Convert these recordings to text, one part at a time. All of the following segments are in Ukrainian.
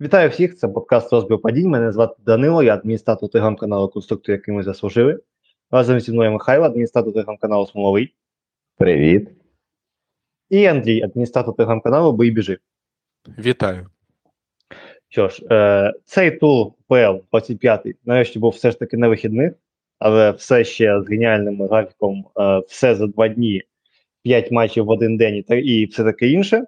Вітаю всіх, це подкаст розбір падінь. Мене звати Данило, я адміністратор телеграм-каналу Конструктор, який ми заслужили. Разом зі мною Михайло, адміністратор телеграм-каналу Смоловий. Привіт. І Андрій, адміністратор телеграм-каналу Бий біжи. Вітаю. Що ж, е, цей тур ПЛ 25 нарешті був все ж таки на вихідних, але все ще з геніальним графіком, е, все за два дні, 5 матчів в один день і, та- і все таке інше.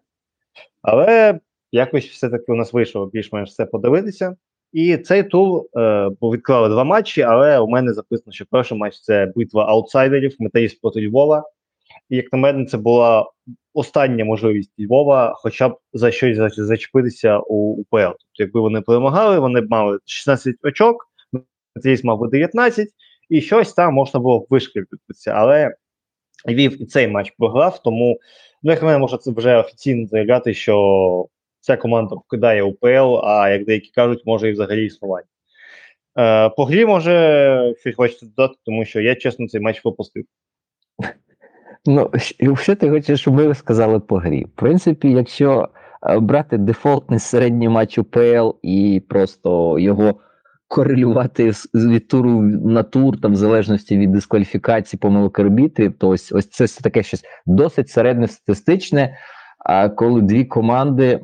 Але якось все-таки у нас вийшло більш-менш все подивитися. І цей тур е, відклали два матчі, але у мене записано, що перший матч це битва аутсайдерів, металіст проти Львова. І як на мене, це була остання можливість Львова хоча б за щось зач- зачепитися у УПЛ. Тобто, якби вони перемагали, вони б мали 16 очок, металіст мав би 19, і щось там можна було б вишкріпитися. Але Львів і цей матч програв, тому ну, як на мене, можна це вже офіційно заявляти, що ця команда покидає УПЛ, а як деякі кажуть, може і взагалі існування. Е, по грі може щось хочете додати, тому що я чесно цей матч пропустив. Ну, що ти хочеш, щоб ми сказали по грі? В принципі, якщо е, брати дефолтний середній матч УПЛ і просто його корелювати від туру на тур, там, в залежності від дискваліфікації помилок арбітрів, то ось, ось це таке щось досить середньостатистичне, а коли дві команди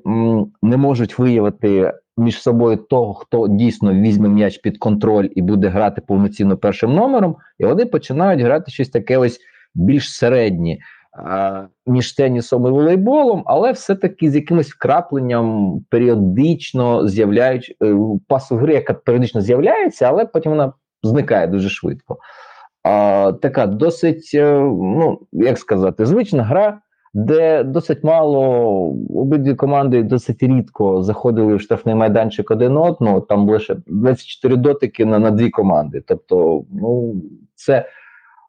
не можуть виявити між собою того, хто дійсно візьме м'яч під контроль і буде грати повноцінно першим номером, і вони починають грати щось таке ось більш середні а, між тенісом і волейболом, але все-таки з якимось вкрапленням періодично з'являють е, пасу гри, яка періодично з'являється, але потім вона зникає дуже швидко. А, така досить, е, ну як сказати, звична гра. Де досить мало обидві команди досить рідко заходили в штрафний майданчик один одного, там лише 24 дотики на, на дві команди. Тобто, ну це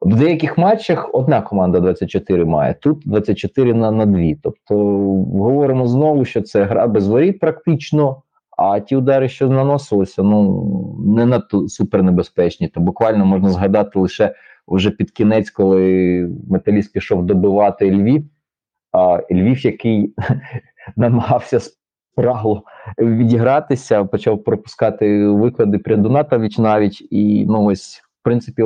в деяких матчах одна команда 24 має, тут 24 на, на дві. Тобто говоримо знову, що це гра без воріт практично, а ті удари, що наносилися, ну не надто супернебезпечні. То буквально можна згадати лише вже під кінець, коли металіст пішов добивати Львів, Львів, який намагався спрагло відігратися, почав пропускати виклади Прядуната віч навіч, і ну ось в принципі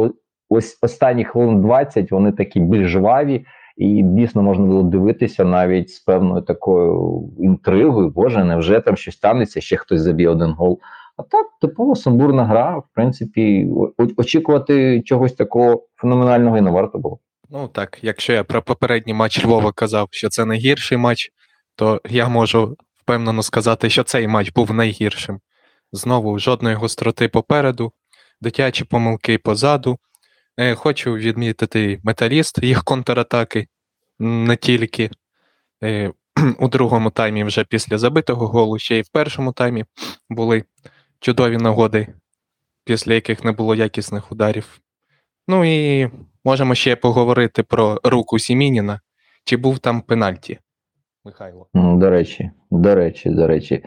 ось останні хвилин 20 вони такі більш жваві, і дійсно можна було дивитися навіть з певною такою інтригою. Боже, невже там щось станеться, ще хтось заб'є один гол. А так, типова сумбурна гра, в принципі, очікувати чогось такого феноменального і не варто було. Ну так, якщо я про попередній матч Львова казав, що це найгірший матч, то я можу впевнено сказати, що цей матч був найгіршим. Знову жодної гостроти попереду, дитячі помилки позаду. Е, Хочу відмітити металіст, їх контратаки не тільки е, у другому таймі, вже після забитого голу, ще й в першому таймі були чудові нагоди, після яких не було якісних ударів. Ну і можемо ще поговорити про руку Сімініна. Чи був там пенальті, Михайло? До речі, до речі, до речі.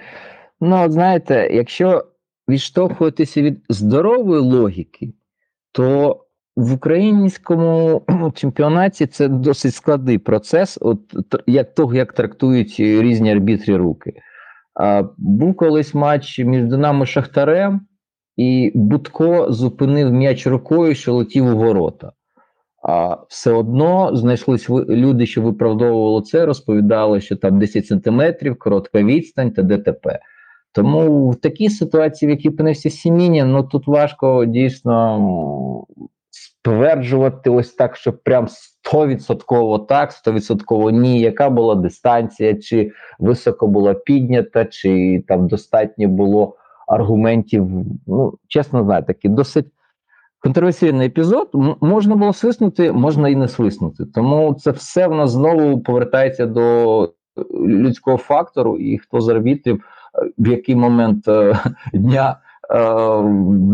Ну, от знаєте, якщо відштовхуватися від здорової логіки, то в українському чемпіонаті це досить складний процес, от як того, як трактують різні арбітрі руки. А, був колись матч між Динамо Шахтарем, і Будко зупинив м'яч рукою, що летів у ворота. А все одно знайшлись люди, що виправдовували це, розповідали, що там 10 сантиметрів, коротка відстань та ДТП. Тому в такій ситуації, в якій опинився Сімінін, ну тут важко дійсно стверджувати ось так, що прям 100% так, 100% ні. Яка була дистанція, чи високо була піднята, чи там достатньо було аргументів. Ну, чесно знаю, такий досить контроверсійний епізод. Можна було свиснути, можна і не свиснути. Тому це все в нас знову повертається до е, людського фактору, і хто з арбітрів е, в який момент е, дня,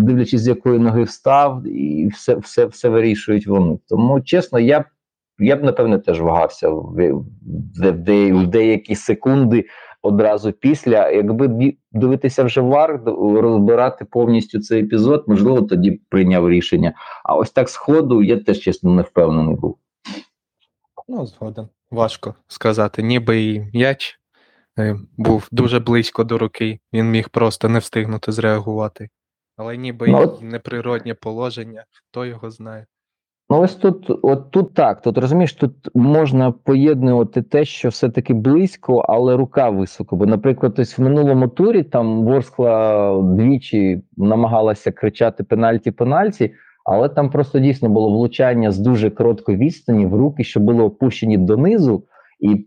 дивлячись, з якої ноги встав, і все, все, все вирішують вони. Тому, чесно, я б. Я б напевне теж вагався в, в, в, в деякі секунди одразу після. Якби дивитися вже вар, розбирати повністю цей епізод, можливо, тоді б прийняв рішення. А ось так сходу я теж чесно не впевнений був. Ну, згоден. Важко сказати. Ніби і м'яч е, був дуже близько до руки, він міг просто не встигнути зреагувати. Але ніби Ну, й неприроднє положення, хто його знає. Ну, ось тут, от тут так. Тут розумієш, тут можна поєднувати те, що все-таки близько, але рука високо. Бо, наприклад, ось в минулому турі там Ворскла двічі намагалася кричати пенальті, пенальті, але там просто дійсно було влучання з дуже короткої відстані в руки, що були опущені донизу, і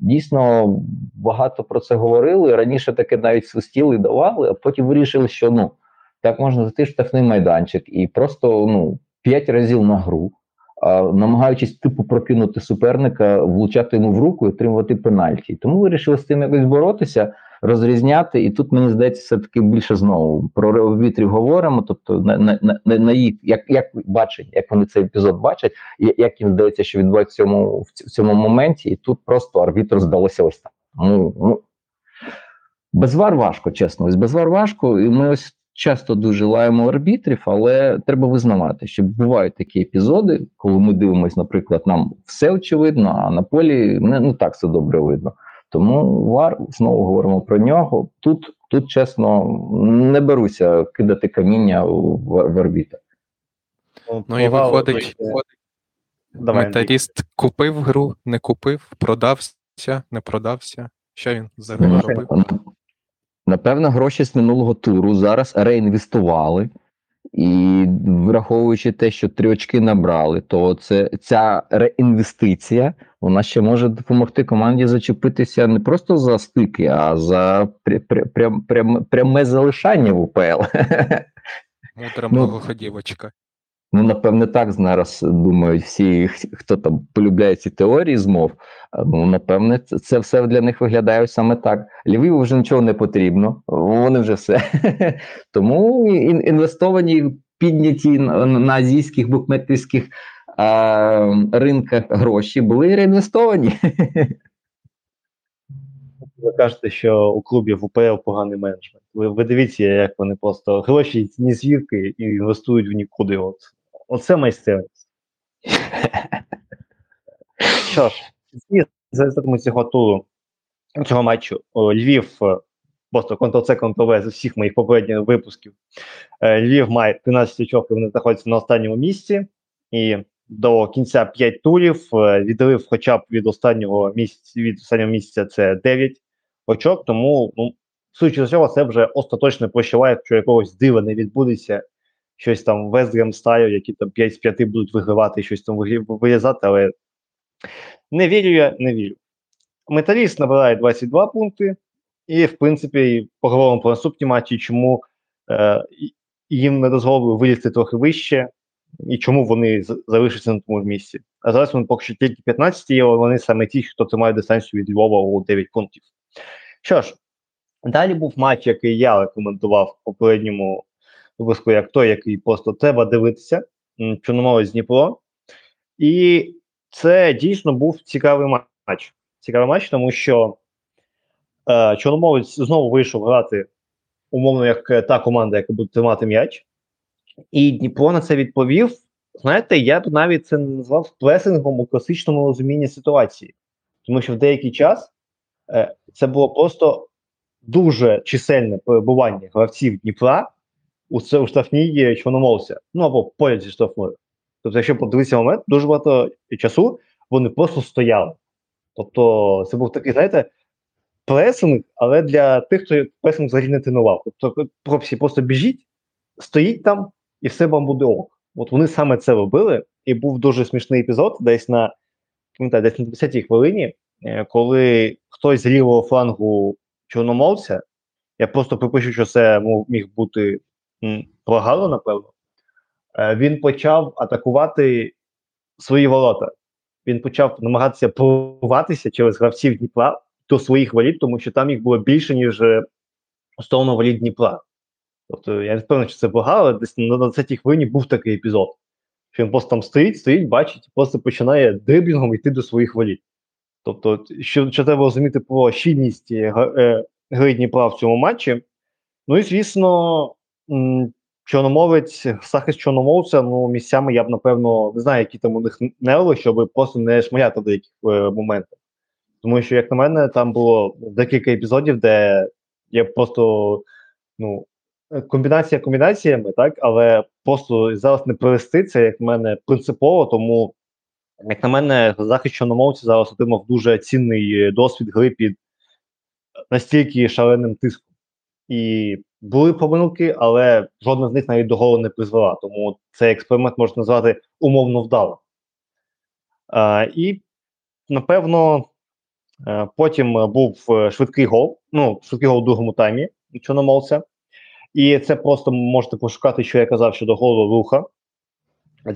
дійсно багато про це говорили. Раніше таке навіть свистіли, давали, а потім вирішили, що ну так можна зайти в штрафний майданчик і просто ну п'ять разів на гру, намагаючись типу прокинути суперника, влучати йому в руку і отримувати пенальті. Тому вирішили з тим якось боротися, розрізняти. І тут мені здається, все таки більше знову про вітрів говоримо. Тобто, на, на, на, на їх як, як бачать, як вони цей епізод бачать, як їм здається, що відбувається в цьому в цьому моменті, і тут просто арбітру здалося ось так. Ну, ну без важко, чесно. Ось без важко, і ми ось часто дуже лаємо арбітрів, але треба визнавати, що бувають такі епізоди, коли ми дивимося, наприклад, нам все очевидно, а на полі не, не так все добре видно. Тому вар знову говоримо про нього. Тут, тут чесно, не беруся кидати каміння в, в арбітра. Ну і виходить, Давай, металіст купив гру, не купив, продався, не продався. Що він взагалі Ну, робив? Напевно, гроші з минулого туру зараз реінвестували, і враховуючи те, що три очки набрали, то це ця реінвестиція вона ще може допомогти команді зачепитися не просто за стики, а за пря- пря- прям, пряме залишання в УПЛ. Мудра ну, многоходівочка. Ну, напевне, так зараз думають всі, хто там полюбляє ці теорії змов. Ну, напевне, це, все для них виглядає саме так. Львіву вже нічого не потрібно, вони вже все. Тому ін- інвестовані, підняті на, азійських букмекерських а, ринках гроші були реінвестовані. Ви кажете, що у клубів УПЛ поганий менеджмент. Ви, ви дивіться, як вони просто гроші ні звідки і інвестують в нікуди. От. Оце майстерність. Що ж, за результатами цього туру, цього матчу, Львів, е, просто Ctrl-C, Ctrl-V з усіх моїх попередніх випусків. Е, Львів має 13 очок, і вони знаходяться на останньому місці. І до кінця 5 турів е, відрив хоча б від останнього місяця, від останнього місяця це 9 очок. Тому, ну, судячи з цього, це вже остаточно прощаває, що якогось дива не відбудеться. Щось там Вестгем стаю, які там 5 з 5 будуть вигравати, щось там вирізати, але не вірю я, не вірю. Металіст набирає 22 пункти, і, в принципі, поговоримо про наступні матчі, чому е, їм не дозволили вилізти трохи вище, і чому вони залишаться на тому місці. А зараз вони поки що тільки 15 є, але вони саме ті, хто тримає дистанцію від Львова у 9 пунктів. Що ж, далі був матч, який я рекомендував в попередньому випуску, як той, який просто треба дивитися. Чорноморець Дніпро. І це дійсно був цікавий матч. Цікавий матч, тому що е, Чорноморець знову вийшов грати умовно, як е, та команда, яка буде тримати м'яч. І Дніпро на це відповів. Знаєте, я б навіть це назвав пресингом у класичному розумінні ситуації. Тому що в деякий час е, це було просто дуже чисельне перебування гравців Дніпра у, це, у штрафній Чорноморця, ну або поряд зі штрафною. Тобто, якщо подивитися момент, дуже багато часу вони просто стояли. Тобто, це був такий, знаєте, пресинг, але для тих, хто пресинг взагалі не тренував. Тобто, пропсі просто біжіть, стоїть там, і все вам буде ок. От вони саме це робили, і був дуже смішний епізод, десь на десь на 10-й хвилині, е, коли хтось з лівого флангу чорномовця, я просто припущу, що це міг бути прогало, напевно. е, Він почав атакувати свої ворота. Він почав намагатися прорватися через гравців Дніпра до своїх воріт, тому що там їх було більше, ніж е, стосовно воріт Дніпра. Тобто я не впевнений, що це багато, але десь на 20-й хвилині був такий епізод. Що він просто там стоїть, стоїть, бачить, і просто починає дриблінгом йти до своїх воріт. Тобто, що, що треба розуміти про щільність е, гри Дніпра в цьому матчі. Ну і звісно, Чорномовець, захист Чорномовця, ну, місцями я б, напевно, не знаю, які там у них нерви, щоб просто не шмаляти в деяких е, моментах. Тому що, як на мене, там було декілька епізодів, де я просто ну, комбінація комбінаціями, так, але просто зараз не провести це, як на мене, принципово, тому, як на мене, захист чорномовця зараз отримав дуже цінний досвід гри під настільки шаленим тиском. І були помилки, але жодна з них навіть до голу не призвела. Тому цей експеримент можна назвати умовно вдалим. А, І, напевно, е, потім був е, швидкий гол. Ну, швидкий гол у другому таймі чорномовця. І це просто можете пошукати, що я казав щодо голу руха.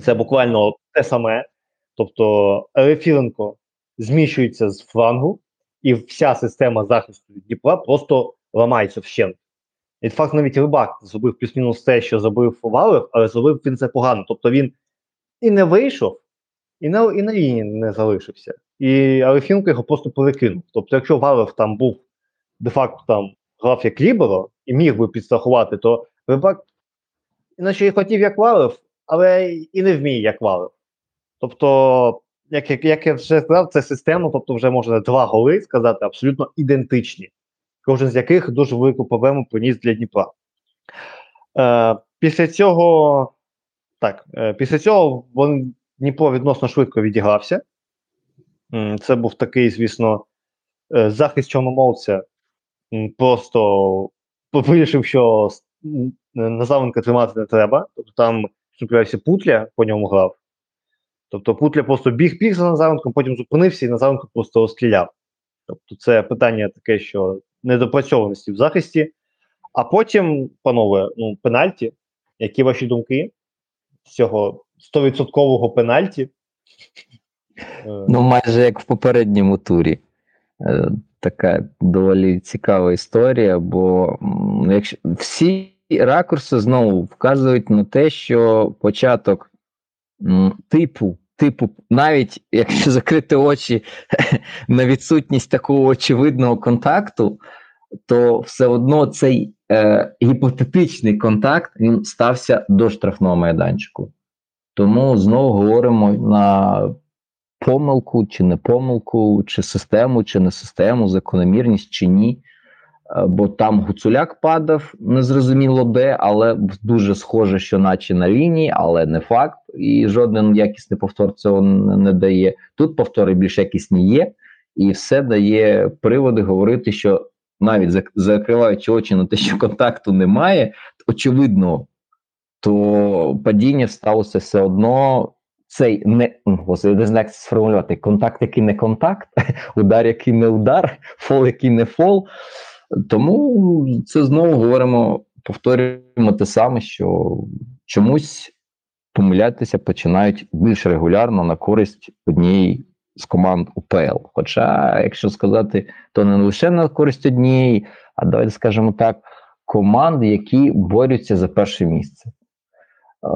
Це буквально те саме. Тобто Ерефіленко зміщується з флангу, і вся система захисту Дніпра просто ламається вщент. І факт навіть рибак зробив плюс-мінус те, що зробив Валев, але зробив він це погано. Тобто він і не вийшов, і на і на лінії не залишився. І Алефінко його просто перекинув. Тобто, якщо Валев там був де-факто там грав як ліберо і міг би підстрахувати, то Рибак, і наче і хотів як Валев, але і не вміє як Валев. Тобто, як, як, як я вже сказав, це система, тобто вже можна два голи сказати, абсолютно ідентичні кожен з яких дуже велику проблему приніс для Дніпра. Е, Після цього так, е, після цього він, Дніпро відносно швидко відігрався. Це був такий, звісно, е, захист чорномовця. Просто вирішив, що Назавенка тримати не треба. Тобто там зупинявся Путля, по ньому грав. Тобто Путля просто біг-біг за Назавенком, потім зупинився і Назавенко просто розстріляв. Тобто, це питання таке, що недопрацьованості в захисті. А потім, панове, ну, пенальті. Які ваші думки з цього 100% пенальті? Ну, майже як в попередньому турі. Е, така доволі цікава історія, бо якщо всі ракурси знову вказують на те, що початок типу типу, навіть якщо закрити очі на відсутність такого очевидного контакту, то все одно цей е, гіпотетичний контакт він стався до штрафного майданчику. Тому знову говоримо на помилку, чи не помилку, чи систему, чи не систему, закономірність чи ні. Е, бо там Гуцуляк падав, незрозуміло де, але дуже схоже, що наче на лінії, але не факт. І жоден якісний повтор цього не дає. Тут повтори більш якісні є, і все дає приводи говорити, що навіть закриваючи очі на те, що контакту немає, очевидно, то падіння сталося все одно. Цей не як це сформулювати контакт, який не контакт, удар, який не удар, фол, який не фол. Тому це знову говоримо, повторюємо те саме, що чомусь помилятися починають більш регулярно на користь однієї з команд УПЛ. Хоча, якщо сказати, то не лише на користь однієї, а давайте скажемо так, команд, які борються за перше місце. Е,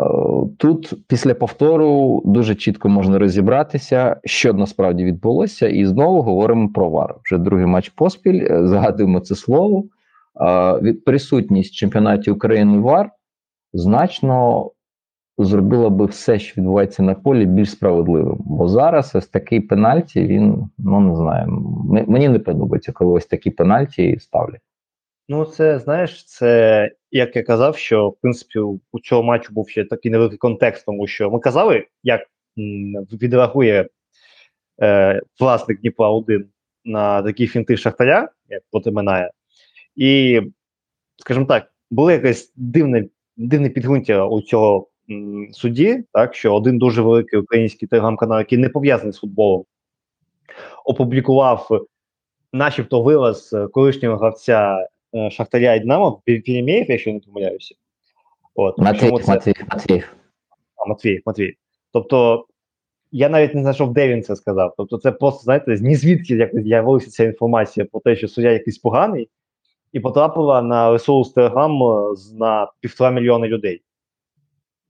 тут після повтору дуже чітко можна розібратися, що насправді відбулося, і знову говоримо про вар. Вже другий матч поспіль. Е, згадуємо це слово. Е, присутність в чемпіонаті України вар значно зробила би все, що відбувається на полі, більш справедливим. Бо зараз ось такий пенальті, він ну не знаю. Мені не подобається, коли ось такі пенальті ставлять. Ну, це знаєш, це як я казав, що в принципі у цього матчу був ще такий невеликий контекст, тому що ми казали, як відреагує е, власник Дніпра 1 на такі фінти Шахтаря, як проти Минає. І, скажімо так, було якесь дивне дивне підґрунтя у цього м, судді, так що один дуже великий український телеграм-канал, який не пов'язаний з футболом, опублікував, начебто, вилаз колишнього гравця Е, Шахтаря і Динамо, якщо я не помиляюся. От, Матвій, це... Матвій, Матвій. А, Матвій, Матвій. Тобто, я навіть не знайшов, де він це сказав. Тобто, це просто, знаєте, ні звідки якось з'явилася ця інформація про те, що суддя якийсь поганий, і потрапила на ресурс Телеграм на півтора мільйона людей.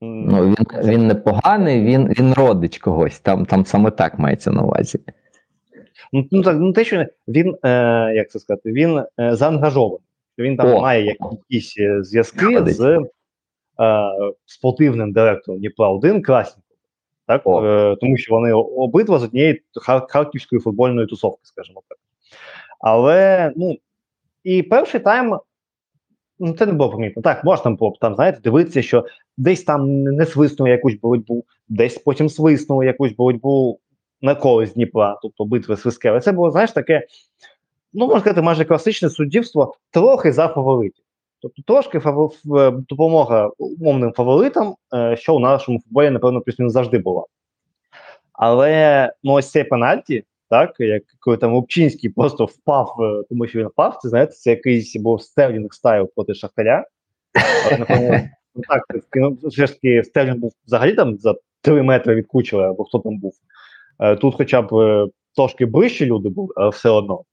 Ну, Він він не поганий, він він родич когось. Там там саме так мається на увазі. Ну, ну так, ну те, що він, е, як це сказати, він е, заангажований. Він там О. має якісь зв'язки з е, спортивним директором Дніпра 1 Красніковим. Так? Е, тому що вони обидва з однієї хар- харківської футбольної тусовки, скажімо так. Але, ну, і перший тайм, ну, це не було помітно. Так, можна було б там, знаєте, дивитися, що десь там не свиснули якусь боротьбу, десь потім свиснули якусь боротьбу на користь Дніпра, тобто битви свистки. Але це було, знаєш, таке, ну, можна сказати, майже класичне суддівство трохи за фаворитів. Тобто трошки фаво- допомога умовним фаворитам, е, що у нашому футболі, напевно, плюс-мінус завжди була. Але ну, ось цей пенальті, так, як коли там Лупчинський просто впав, е, тому що він впав, це знаєте, це якийсь був стерлінг стайл проти Шахтаря. Напевно, ну, так, ну, все ж таки Стерлінг був взагалі там за 3 метри від кучера, або хто там був. Е, Тут хоча б е, трошки ближче люди були, але все одно.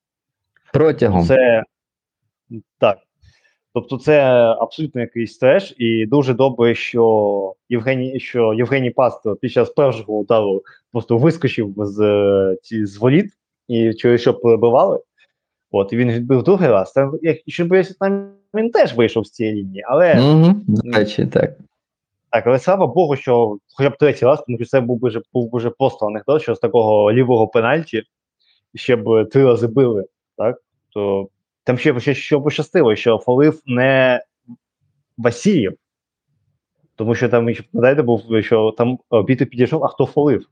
Протягом. Це так. Тобто, це абсолютно якийсь треш, і дуже добре, що Євгеній, що Євгеній Пастор під час першого удару просто вискочив з, е, з воріт і через що перебивали. От, і він відбив другий раз. Там, як, боюся, там він теж вийшов з цієї лінії. Але речі, так. так, але слава Богу, що хоча б третій раз, тому що це був би вже був би вже просто анекдот, що з такого лівого пенальті ще б три рази били, так? То там ще, ще що пощастило, що фолив не Васильєв. Тому що там, пам'ятаєте, був, що там біту підійшов, а хто фолив.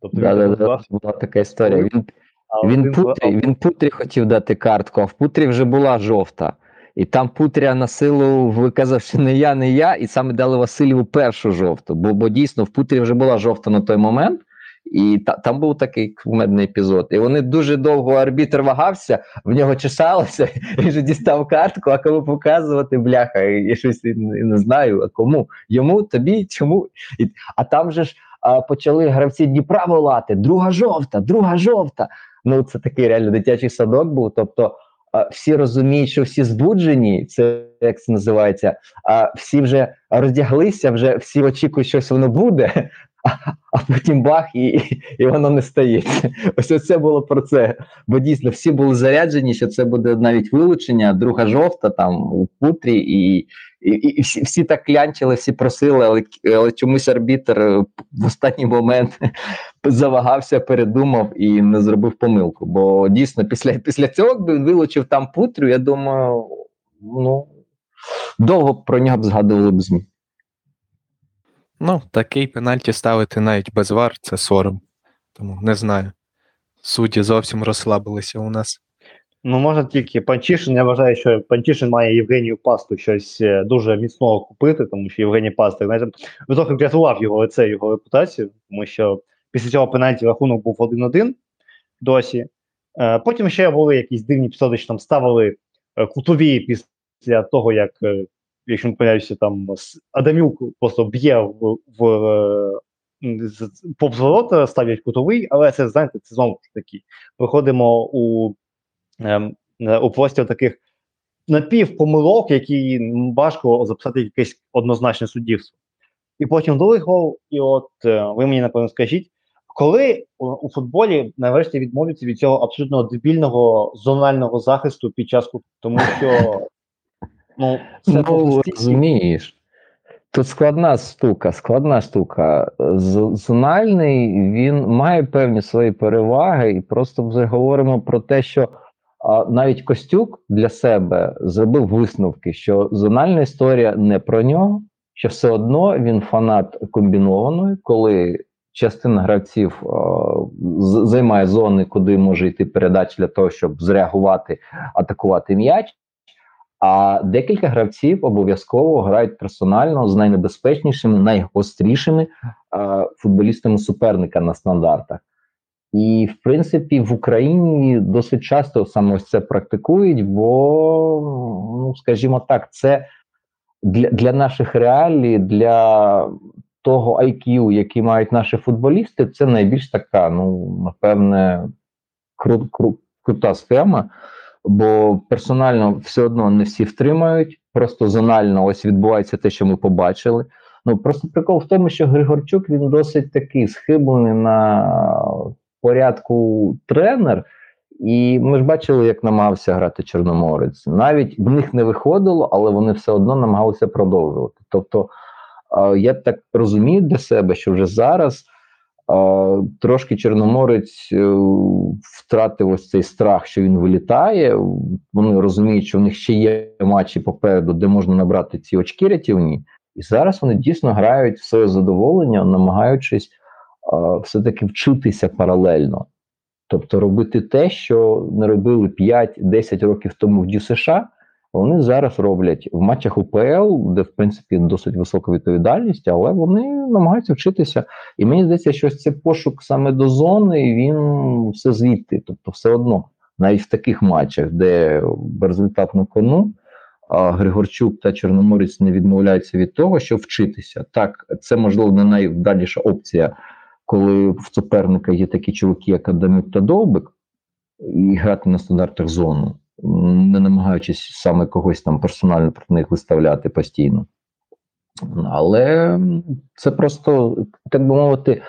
Тобто Да, він да, да, розбивався, була така історія. Він, а він, один- Путрі, він Путрі хотів дати картку, а в Путрі вже була жовта. І там Путря на силу виказав, що не я, не я, і саме дали Васильєву першу жовту. Бо, бо дійсно в Путрі вже була жовта на той момент, і та, там був такий кумедний епізод. І вони дуже довго арбітр вагався, в нього чесалося, він вже дістав картку, а кому показувати, бляха, я щось не, не знаю, а кому? Йому, тобі, чому? І, а там же ж а, почали гравці Дніпра волати: друга жовта, друга жовта. Ну, це такий реально дитячий садок був. Тобто а, всі розуміють, що всі збуджені, це як це називається. А всі вже роздяглися, вже всі очікують, що щось воно буде, а, потім бах, і, і воно не стається. Ось це було про це. Бо дійсно всі були заряджені, що це буде навіть вилучення, друга жовта там у путрі, і, і, і всі, всі так клянчили, всі просили, але, але чомусь арбітр е, в останній момент завагався, передумав і не зробив помилку. Бо дійсно, після, після цього, він вилучив там путрю, я думаю, ну довго про нього б згадували б ЗМІ. Ну, такий пенальті ставити навіть без вар це сором. Тому не знаю. Судді зовсім розслабилися у нас. Ну, можна тільки Панчишин. Я вважаю, що Панчишин має Євгенію Пасту щось е, дуже міцного купити, тому що Євгеній Пасту, знаєте, трохи врятував його лице, його репутацію, тому що після цього пенальті рахунок був 1-1 досі. Е, потім ще були якісь дивні епізоди, там ставили е, кутові після того, як, якщо не помиляюся, там Адамюк просто б'є в, в м, з- ставлять кутовий, але це, знаєте, це знову ж таки. Виходимо у е, у простір таких напівпомилок, які важко записати якесь однозначне суддівство. І потім другий гол, і от е, ви мені напевно скажіть, коли у, футболі нарешті відмовляться від цього абсолютно дебільного зонального захисту під час кут- тому що ну, це Ну, розумієш. Тут складна штука, складна штука. Зональний він має певні свої переваги, і просто вже говоримо про те, що а, навіть Костюк для себе зробив висновки, що зональна історія не про нього, що все одно він фанат комбінованої, коли частина гравців а, займає зони, куди може йти передача для того, щоб зреагувати, атакувати м'яч. А декілька гравців обов'язково грають персонально з найнебезпечнішими, найгострішими е, футболістами суперника на стандартах. І, в принципі, в Україні досить часто саме ось це практикують, бо, ну, скажімо так, це для, для наших реалій, для того IQ, який мають наші футболісти, це найбільш така, ну, напевне, кру, кру, крута схема бо персонально все одно не всі втримають. Просто зонально ось відбувається те, що ми побачили. Ну просто прикол в тому, що Григорчук він досить такий схиблений на порядку тренер. І ми ж бачили, як намагався грати Чорноморець. Навіть в них не виходило, але вони все одно намагалися продовжувати. Тобто, я так розумію для себе, що вже зараз Трошки Чорноморець е, втратив ось цей страх, що він вилітає. Вони розуміють, що в них ще є матчі попереду, де можна набрати ці очки рятівні. І зараз вони дійсно грають в своє задоволення, намагаючись все-таки вчитися паралельно. Тобто робити те, що не робили 5-10 років тому в ДЮСШ, вони зараз роблять в матчах УПЛ, де в принципі досить висока відповідальність, але вони намагаються вчитися. І мені здається, що ось цей пошук саме до зони, він все звідти. Тобто, все одно, навіть в таких матчах, де безрезультатно кону, а Григорчук та Чорноморець не відмовляються від того, щоб вчитися. Так, це можливо не найвдаліша опція, коли в суперника є такі чуваки, як Адамюк та Довбик, і грати на стандартах зону не намагаючись саме когось там персонально проти них виставляти постійно. Але це просто, так би мовити,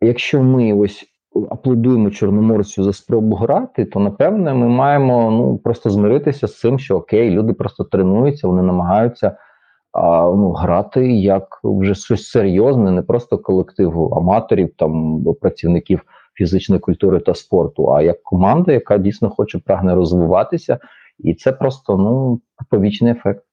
якщо ми ось аплодуємо Чорноморцю за спробу грати, то напевне ми маємо ну, просто змиритися з цим, що окей, люди просто тренуються, вони намагаються а, ну, грати як вже щось серйозне, не просто колективу аматорів, там працівників фізичної культури та спорту, а як команда, яка дійсно хоче прагне розвиватися, і це просто ну побічний ефект.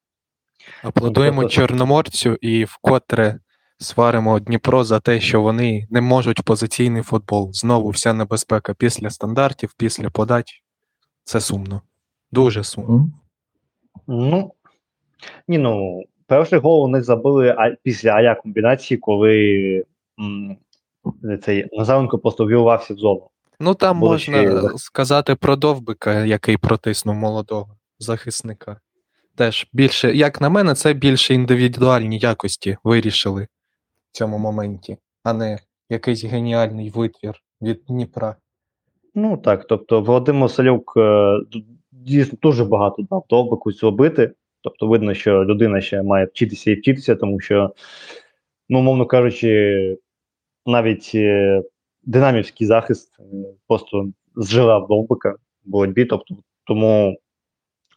Аплодуємо Чорноморцю і вкотре сваримо Дніпро за те, що вони не можуть позиційний футбол. Знову вся небезпека після стандартів, після подач. Це сумно. Дуже сумно. Ну, ні, ну, перший гол вони забили а, після ая комбінації, коли м, цей Назаренко просто вірвався в зону. Ну там Було можна ще- сказати про Довбика, який протиснув молодого захисника. Теж більше, як на мене, це більше індивідуальні якості вирішили в цьому моменті, а не якийсь геніальний витвір від Дніпра. Ну так, тобто Володимир Салюк е, дійсно дуже багато дав довбику зробити. Тобто видно, що людина ще має вчитися і вчитися, тому що, ну, умовно кажучи, навіть е, динамівський захист е, просто зжирав довбика в боротьбі. Тобто, тому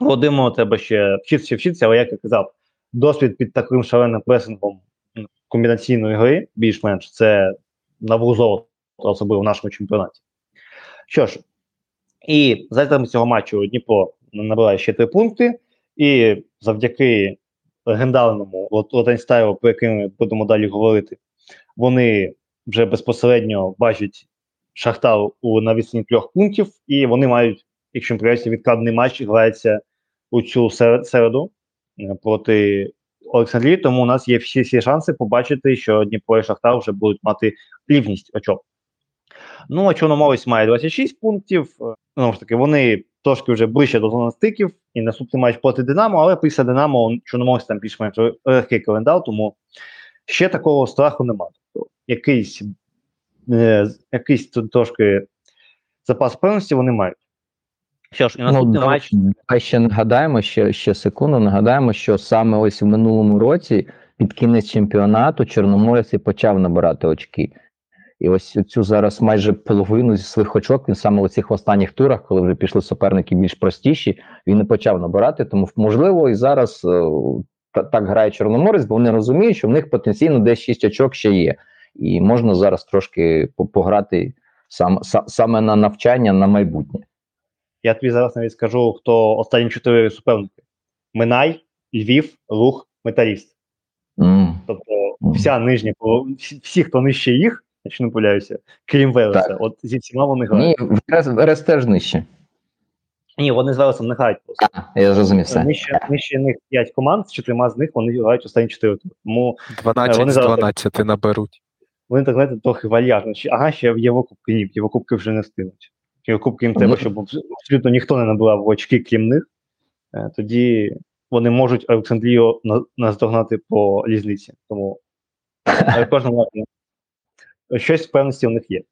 Володимиру треба ще вчитися вчитися, але як я казав, досвід під таким шаленим пресингом комбінаційної гри, більш-менш, це на особливо в нашому чемпіонаті. Що ж, і за цього матчу Дніпро набирає ще три пункти, і завдяки легендарному Лотенстайлу, про який ми будемо далі говорити, вони вже безпосередньо бачать Шахтар у на відстані трьох пунктів, і вони мають, якщо не помиляюся, відкладений матч грається у цю сер- середу е, проти Олександрії. Тому у нас є всі, всі шанси побачити, що Дніпро і Шахтар вже будуть мати рівність очок. Ну, а Чорноморець має 26 пунктів. Е, Знову ж таки, вони трошки вже ближче до зони стиків, і наступний матч проти Динамо, але після Динамо Чорноморець там більш-менш легкий календар, тому ще такого страху немає. Якийсь, е, якийсь тут трошки запас певності вони мають. Що ж, і наступний давай- матч. Давай ще нагадаємо, ще, ще секунду, нагадаємо, що саме ось в минулому році, під кінець чемпіонату, Чорноморець і почав набирати очки. І ось цю зараз майже половину зі своїх очок він саме у цих останніх турах, коли вже пішли суперники більш простіші, він і почав набирати. Тому можливо і зараз е, та- так грає Чорноморець, бо вони розуміють, що в них потенційно десь 6 очок ще є. І можна зараз трошки пограти сам, са- саме на навчання на майбутнє. Я тобі зараз навіть скажу, хто останні чотири суперники: Минай, Львів, Рух, Металіст. М. Тобто вся нижня, всі, всі, хто нижче їх, якщо не помиляюся, крім Велеса, от зі всіма вони грають. Ні, Верес, теж нижче. Ні, вони з Велесом не грають просто. А, я зрозумів все. Нижче, нижче них 5 команд, з чотирма з них вони грають останні 4 тури. Тому 12 вони з зараз- 12 наберуть. Вони так знаєте, трохи вальяжно. Ага, ще в Єврокубки ні, Єврокубки вже не встигнуть. Єврокубки їм треба, щоб абсолютно ніхто не набирав очки, крім них. Е, Тоді вони можуть Олександрію наздогнати по різниці. Тому е, в кожному разі щось в певності у них є.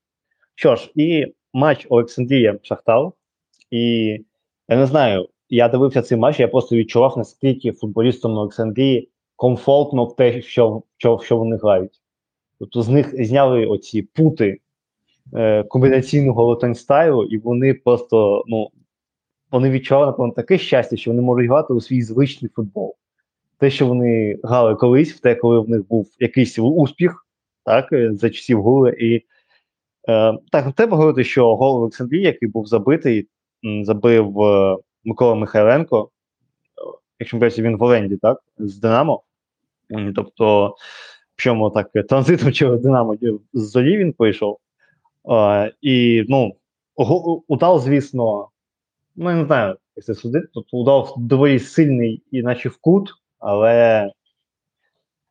Що ж, і матч Олександрія Шахтар. І я не знаю, я дивився цей матч, я просто відчував, наскільки футболістам Олександрії комфортно в те, що, що, що вони грають. Тобто з них зняли оці пути е, комбінаційного лотенстайлу, і вони просто, ну, вони відчували, напевно, таке щастя, що вони можуть грати у свій звичний футбол. Те, що вони грали колись, в те, коли в них був якийсь успіх, так, е, за часів гули, і Е, так, треба говорити, що гол Олександрії, який був забитий, забив е, Микола Михайленко. Е, Якщо не помиляюся, він в оренді, так? З Динамо. Тобто, в чому так е, транзитом через Динамо з Зорі він прийшов. Е, і, ну, удар, звісно, ну, я не знаю, як це судити. Тобто удар доволі сильний, і наче в кут, але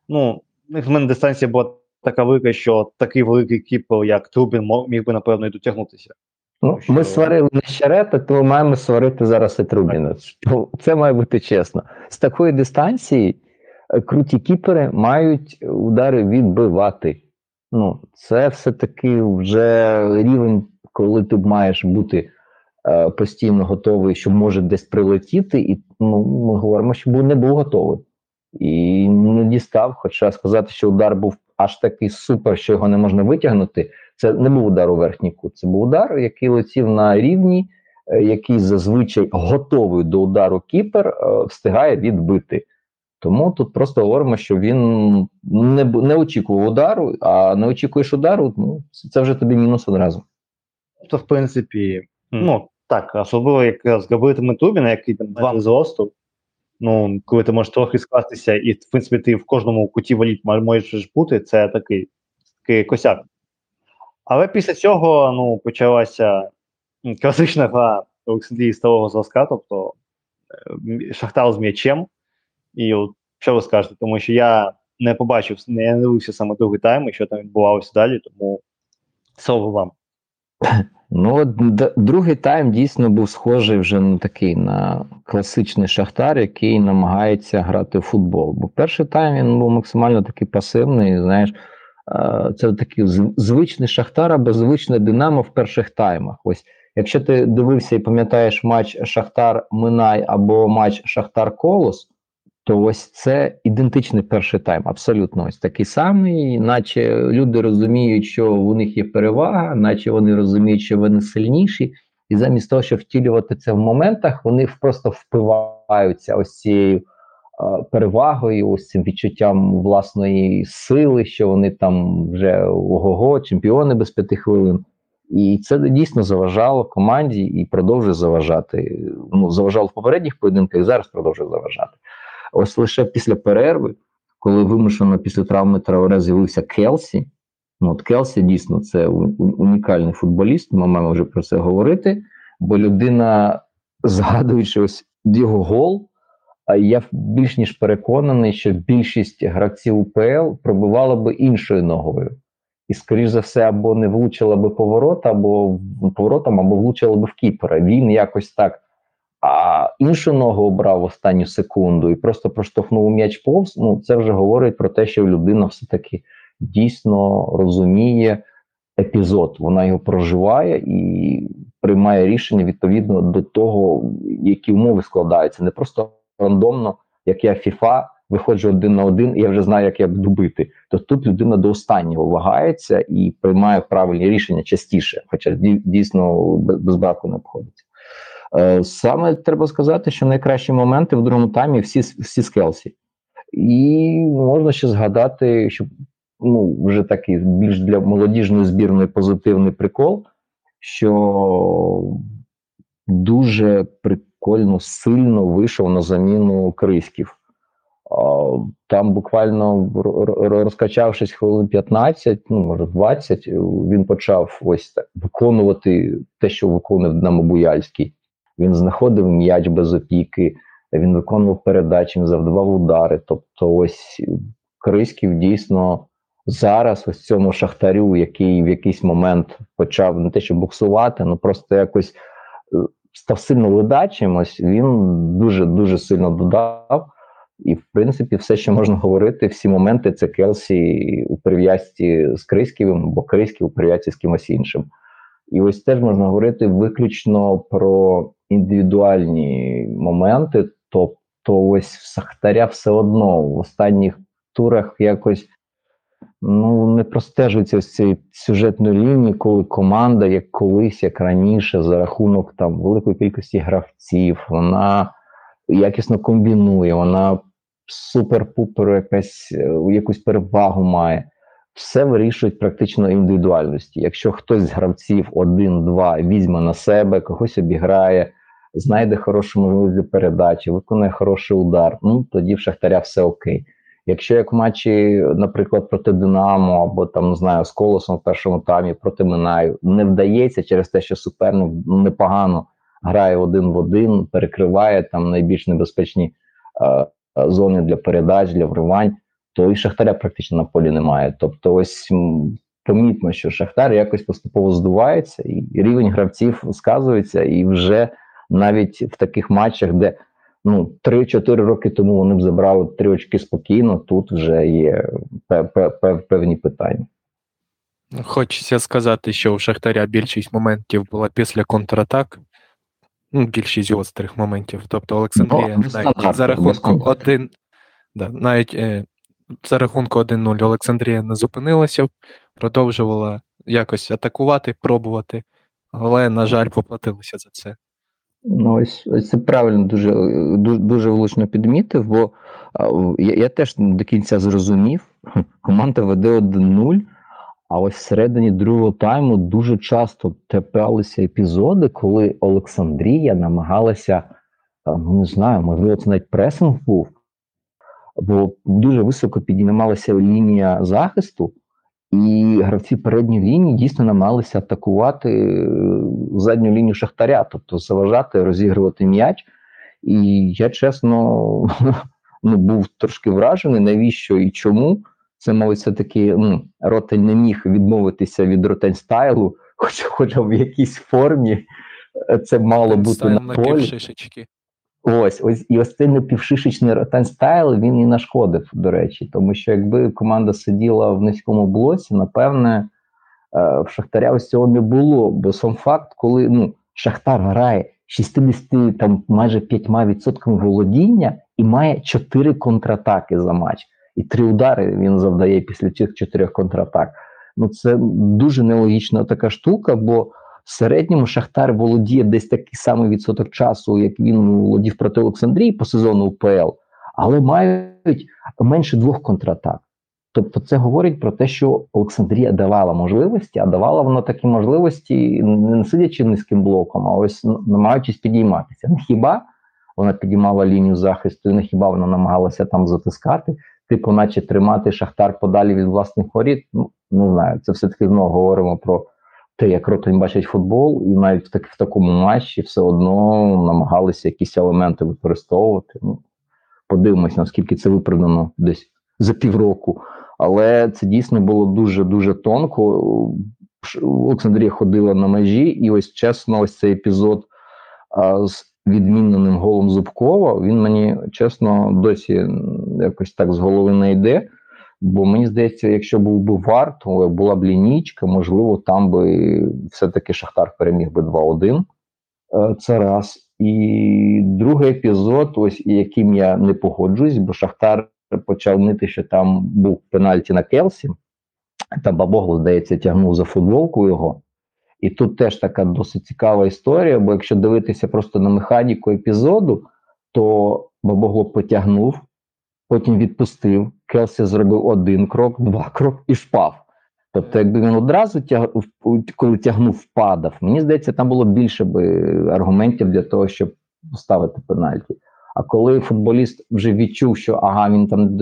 ну, в мене дистанція була така велика, що такий великий кіпер, як Трубін, міг би, напевно, і дотягнутися. Ну, Що- ми сварили Нещерета, то маємо сварити зараз і Трубіна. Ну, Це має бути чесно. З такої дистанції круті кіпери мають удари відбивати. Ну, це все-таки вже рівень, коли ти маєш бути е, постійно готовий, що може десь прилетіти, і ну, ми говоримо, що не був готовий. І не дістав. Хоча сказати, що удар був аж такий супер, що його не можна витягнути. Це не був удар у верхній кут, це був удар, який летів на рівні, е, який зазвичай готовий до удару кіпер е, встигає відбити. Тому тут просто говоримо, що він не, не очікував удару, а не очікуєш удару, ну це вже тобі мінус одразу. Тобто, в принципі, ну, так, особливо якраз з габаритами Трубіна, який там два зросту, ну, коли ти можеш трохи скластися, і, в принципі, ти в кожному куті валіт можеш бути, це такий, такий косяк. Але після цього ну, почалася класична гра Олександрії старого зразка, тобто е, Шахтар з м'ячем. І от що ви скажете? Тому що я не побачив, не дивився саме другий тайм, і що там відбувалося далі, тому слово вам. Ну, д- другий тайм дійсно був схожий вже на такий на класичний шахтар, який намагається грати в футбол. Бо перший тайм він був максимально такий пасивний. Знаєш, це такий звичний шахтар або звичне Динамо в перших таймах. Ось, якщо ти дивився і пам'ятаєш матч Шахтар Минай або матч Шахтар Колос, то ось це ідентичний перший тайм, абсолютно ось такий самий, наче люди розуміють, що у них є перевага, наче вони розуміють, що вони сильніші, і замість того, щоб втілювати це в моментах, вони просто впиваються ось цією перевагою, ось цим відчуттям власної сили, що вони там вже ого-го, чемпіони без п'яти хвилин. І це дійсно заважало команді і продовжує заважати. Ну, заважало в попередніх поєдинках, і зараз продовжує заважати. Ось лише після перерви, коли вимушено після травми Траоре з'явився Келсі. Ну, от Келсі дійсно це унікальний футболіст. Ми маємо вже про це говорити. Бо людина, згадуючи ось його гол, я більш ніж переконаний, що більшість гравців УПЛ пробивала би іншою ногою. І, скоріш за все, або не влучила би поворот, або поворотом, або влучила би в кіпера. Він якось так іншу ногу обрав останню секунду і просто проштовхнув м'яч повз. Ну це вже говорить про те, що людина все-таки дійсно розуміє епізод. Вона його проживає і приймає рішення відповідно до того, які умови складаються. Не просто рандомно, як я FIFA, виходжу один на один, і я вже знаю, як я буду. То тут людина до останнього вагається і приймає правильні рішення частіше, хоча дій- дійсно без браку не обходиться. Е, Саме треба сказати, що найкращі моменти в другому таймі всі, всі з Келсі. І можна ще згадати, що ну, вже такий більш для молодіжної збірної позитивний прикол, що дуже прикольно, сильно вийшов на заміну Криськів. Там буквально розкачавшись хвилин 15, ну може 20, він почав ось так виконувати те, що виконував Динамо Буяльський. Він знаходив м'яч без опіки, він виконував передачі, він завдавав удари. Тобто, ось Криськів дійсно зараз, ось цьому шахтарю, який в якийсь момент почав не те, що буксувати, ну просто якось е, став сильно ледачим. Ось він дуже дуже сильно додав. І, в принципі, все, що можна говорити, всі моменти це Келсі у прив'язці з Криськівим, бо Криськів у прив'язці з кимось іншим. І ось теж можна говорити виключно про індивідуальні моменти. Тобто, ось в Сахтаря все одно в останніх турах якось ну, не простежується ось цієї сюжетної лінії, коли команда, як колись, як раніше, за рахунок там великої кількості гравців, вона якісно комбінує, вона супер-пупер якась е, якусь перевагу має. все вирішують практично індивідуальності. Якщо хтось з гравців один-два візьме на себе, когось обіграє, знайде хорошу можливість для передачі, виконає хороший удар, ну тоді в Шахтаря все окей. Якщо як в матчі, наприклад, проти Динамо або там не знаю з колосом в першому таймі проти Минаю, не вдається через те, що суперник непогано грає один в один, перекриває там найбільш небезпечні е, зони для передач, для вривань, то і Шахтаря практично на полі немає. Тобто, ось помітно, що Шахтар якось поступово здувається, і рівень гравців сказується, і вже навіть в таких матчах, де ну 3-4 роки тому вони б забрали три очки спокійно. Тут вже є пе- пе- пе- певні питання. Хочеться сказати, що у Шахтаря більшість моментів була після контратак. Ну, більшість гострих моментів. Тобто Олександрія Ну, навіть за рахунку 1. Да, навіть е, за рахунку 1-0 Олександрія не зупинилася, продовжувала якось атакувати, пробувати, але, на жаль, поплатилася за це. Ну, ось, ось це правильно дуже, дуже, дуже влучно підмітив, бо я, я теж до кінця зрозумів. Команда веде 1-0, а ось всередині другого тайму дуже часто траплялися епізоди, коли Олександрія намагалася, ну не знаю, можливо, це навіть пресинг був, бо дуже високо піднімалася лінія захисту, і гравці передньої лінії дійсно намагалися атакувати е, задню лінію Шахтаря, тобто заважати, розігрувати м'яч. І я чесно ну, був трошки вражений, навіщо і чому. Це, мабуть, все-таки ну, Ротень не міг відмовитися від ротень стайлу, хоч, хоча в якійсь формі це мало бути на полі. Ось, ось і ось цей напівшишечний ротань стайл він і нашкодив, до речі, тому що якби команда сиділа в низькому блоці, напевне, е, в Шахтаря ось цього не було. Бо сам факт, коли ну, Шахтар грає 60, там майже 5% володіння і має 4 контратаки за матч. І три удари він завдає після цих чотирьох контратак. Ну це дуже нелогічна така штука, бо в середньому Шахтар володіє десь такий самий відсоток часу, як він володів проти Олександрії по сезону УПЛ, але мають менше двох контратак. Тобто, це говорить про те, що Олександрія давала можливості, а давала вона такі можливості, не сидячи низьким блоком, а ось намагаючись підійматися. Не хіба вона підіймала лінію захисту, і не хіба вона намагалася там затискати, типу, наче тримати Шахтар подалі від власних воріт. Ну не знаю, це все таки знову говоримо про те, як Ротань бачить футбол, і навіть в, так, в такому матчі все одно намагалися якісь елементи використовувати. Ну, подивимось, наскільки це виправдано десь за півроку. Але це дійсно було дуже дуже тонко. Олександрія ходила на межі, і ось чесно, ось цей епізод а, з відміненим голом Зубкова. Він мені чесно досі якось так з голови не йде. Бо мені здається, якщо був би вар, то була б лінійка, можливо, там би все-таки Шахтар переміг би 2-1. Це раз. І другий епізод, ось яким я не погоджуюсь, бо Шахтар почав нити, що там був пенальті на Келсі. Там Бабогло, здається, тягнув за футболку його. І тут теж така досить цікава історія, бо якщо дивитися просто на механіку епізоду, то Бабогло потягнув, потім відпустив. Келсі зробив один крок, два крок і впав. Тобто, якби він одразу тяг... коли тягнув, впадав, мені здається, там було більше би аргументів для того, щоб поставити пенальті. А коли футболіст вже відчув, що ага, він там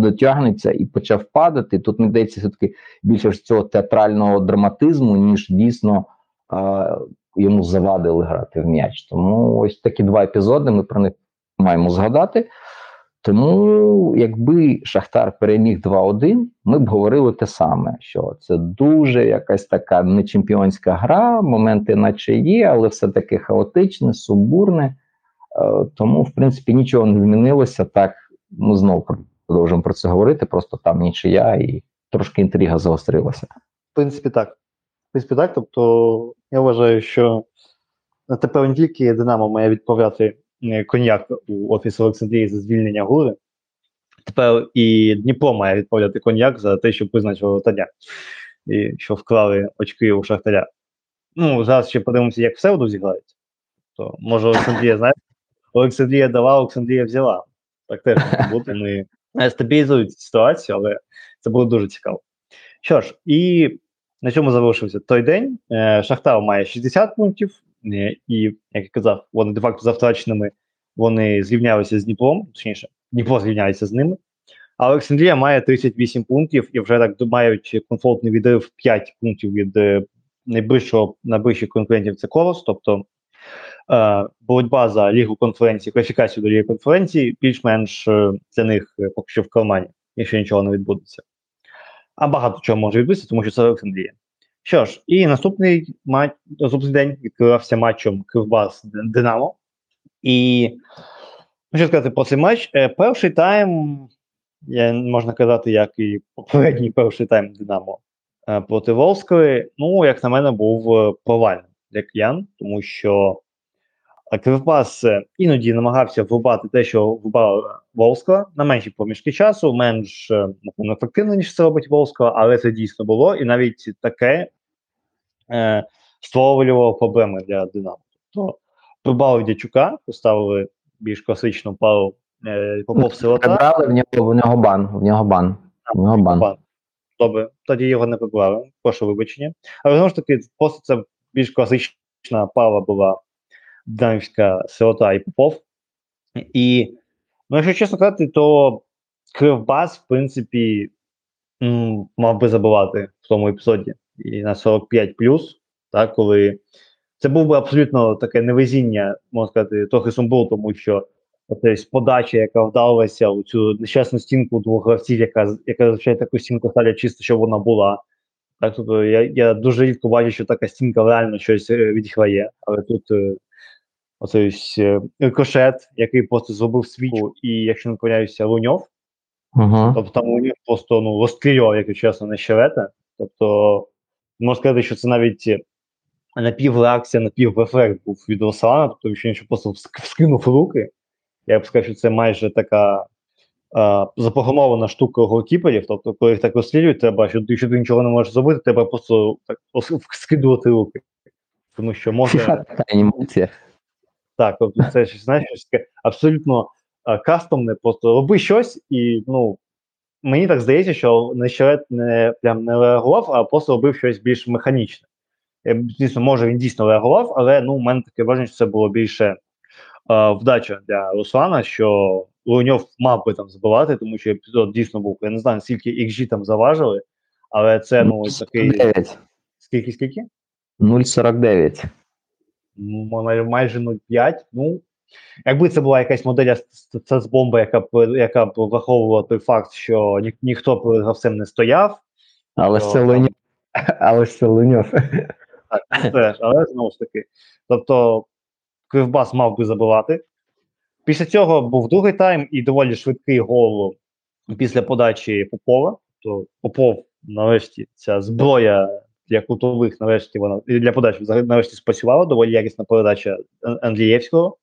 дотягнеться і почав падати, тут мені здається, все-таки більше ж цього театрального драматизму, ніж дійсно а, йому завадили грати в м'яч. Тому ось такі два епізоди ми про них маємо згадати. Тому, якби Шахтар переміг 2-1, ми б говорили те саме, що це дуже якась така не чемпіонська гра, моменти, наче є, але все таки хаотичне, субурне. Тому, в принципі, нічого не змінилося. Так, ми знову продовжуємо про це говорити. Просто там нічия і трошки інтрига загострилася. В принципі, так. В принципі, так. Тобто, я вважаю, що тепер не тільки Динамо має відправляти коньяк у офіс Олександрії за звільнення гури. Тепер і Дніпро має відправляти коньяк за те, що призначили Таня, і що вклали очки у Шахтаря. Ну, зараз ще подивимося, як все воду зіграють. То може Олександрія, знаєте, Олександрія дала, Олександрія взяла. Так теж може бути. Вони стабілізують ситуацію, але це було дуже цікаво. Що ж, і на цьому завершився той день. Е, Шахтар має 60 пунктів, е, і, як я казав, вони де-факто за втраченими вони зрівнялися з Дніпром, точніше, Дніпро зрівняється з ними. А Олександрія має 38 пунктів і вже так мають комфортний відрив 5 пунктів від е, найближчого найближчих конкурентів це Колос. Тобто е, боротьба за лігу конференції, кваліфікацію до ліги конференції більш-менш е, для них е, поки що в кармані, якщо нічого не відбудеться. А багато чого може відбутися, тому що це Олександрія. Що ж, і наступний матч, наступний день відкривався матчем Кривбас Динамо. І що сказати про цей матч. Е, перший тайм, я, можна казати, як і попередній перший тайм Динамо е, проти Волської, ну, як на мене, був е, провальним для киян, тому що Кривбас е, іноді намагався врубати те, що врубала Волська на менші проміжки часу, менш е, напевно, ефективно, ніж це робить Волська, але це дійсно було, і навіть таке е, створювало проблеми для Динамо. Тобто прибали Дячука, поставили більш класичну пару е, Попов сирота. Прибрали в нього, в нього бан. В нього бан. В нього бан. Бан. Добре, тоді його не прибрали. Прошу вибачення. Але знову ж таки, просто це більш класична пара була динамівська сирота і Попов. І, ну, якщо чесно казати, то Кривбас, в принципі, мав би забивати в тому епізоді і на 45 так, коли це був би абсолютно таке невезіння, можна сказати, трохи сумбул, тому що Тобто подача, яка вдалася у цю нещасну стінку двох гравців, яка яка зазвичай таку стінку ставлять чисто, щоб вона була. Так, тобто я я дуже рідко бачу, що така стінка реально щось е, відіграє, але тут е, оцей ось, е, рикошет, який просто зробив свічку, і якщо не помиляюся, Луньов. Угу. Тобто там Луньов просто ну, розстрілював, якщо чесно, на щелета. Тобто, можна сказати, що це навіть напівреакція, напіврефлекс був від Руслана, тобто він ще просто вскинув руки. Я б сказав, що це майже така а, запрограмована штука голкіперів. Тобто, коли їх так розстрілюють, треба, що ти, що ти нічого не можеш зробити, треба просто так скидувати руки. Тому що може анімація. Так, тобто це ж знаєш, щось таке абсолютно а, кастомне, просто роби щось, і ну мені так здається, що нещерет не прям не реагував, а просто робив щось більш механічне. Я, Звісно, може він дійсно реагував, але ну, у мене таке враження, що це було більше а, вдача для Руслана, що Луньов мав би там забивати, тому що епізод дійсно був. Я не знаю, скільки XG там заважили, але це ну ось такий. 0,49. Скільки, скільки? 0,49. Ну, май- майже 0,5. Ну, якби це була якась модель це з бомби, яка б яка б враховувала той факт, що ні, ніхто перед гравцем не стояв, Але ж це Луньов. Але ж це Луньов. але знову ж таки. Тобто Кривбас мав би забивати. Після цього був другий тайм і доволі швидкий гол після подачі Попова. То Попов, нарешті, ця зброя для кутових, нарешті вона і для взагалі нарешті спрацювала, доволі якісна передача Андрієвського.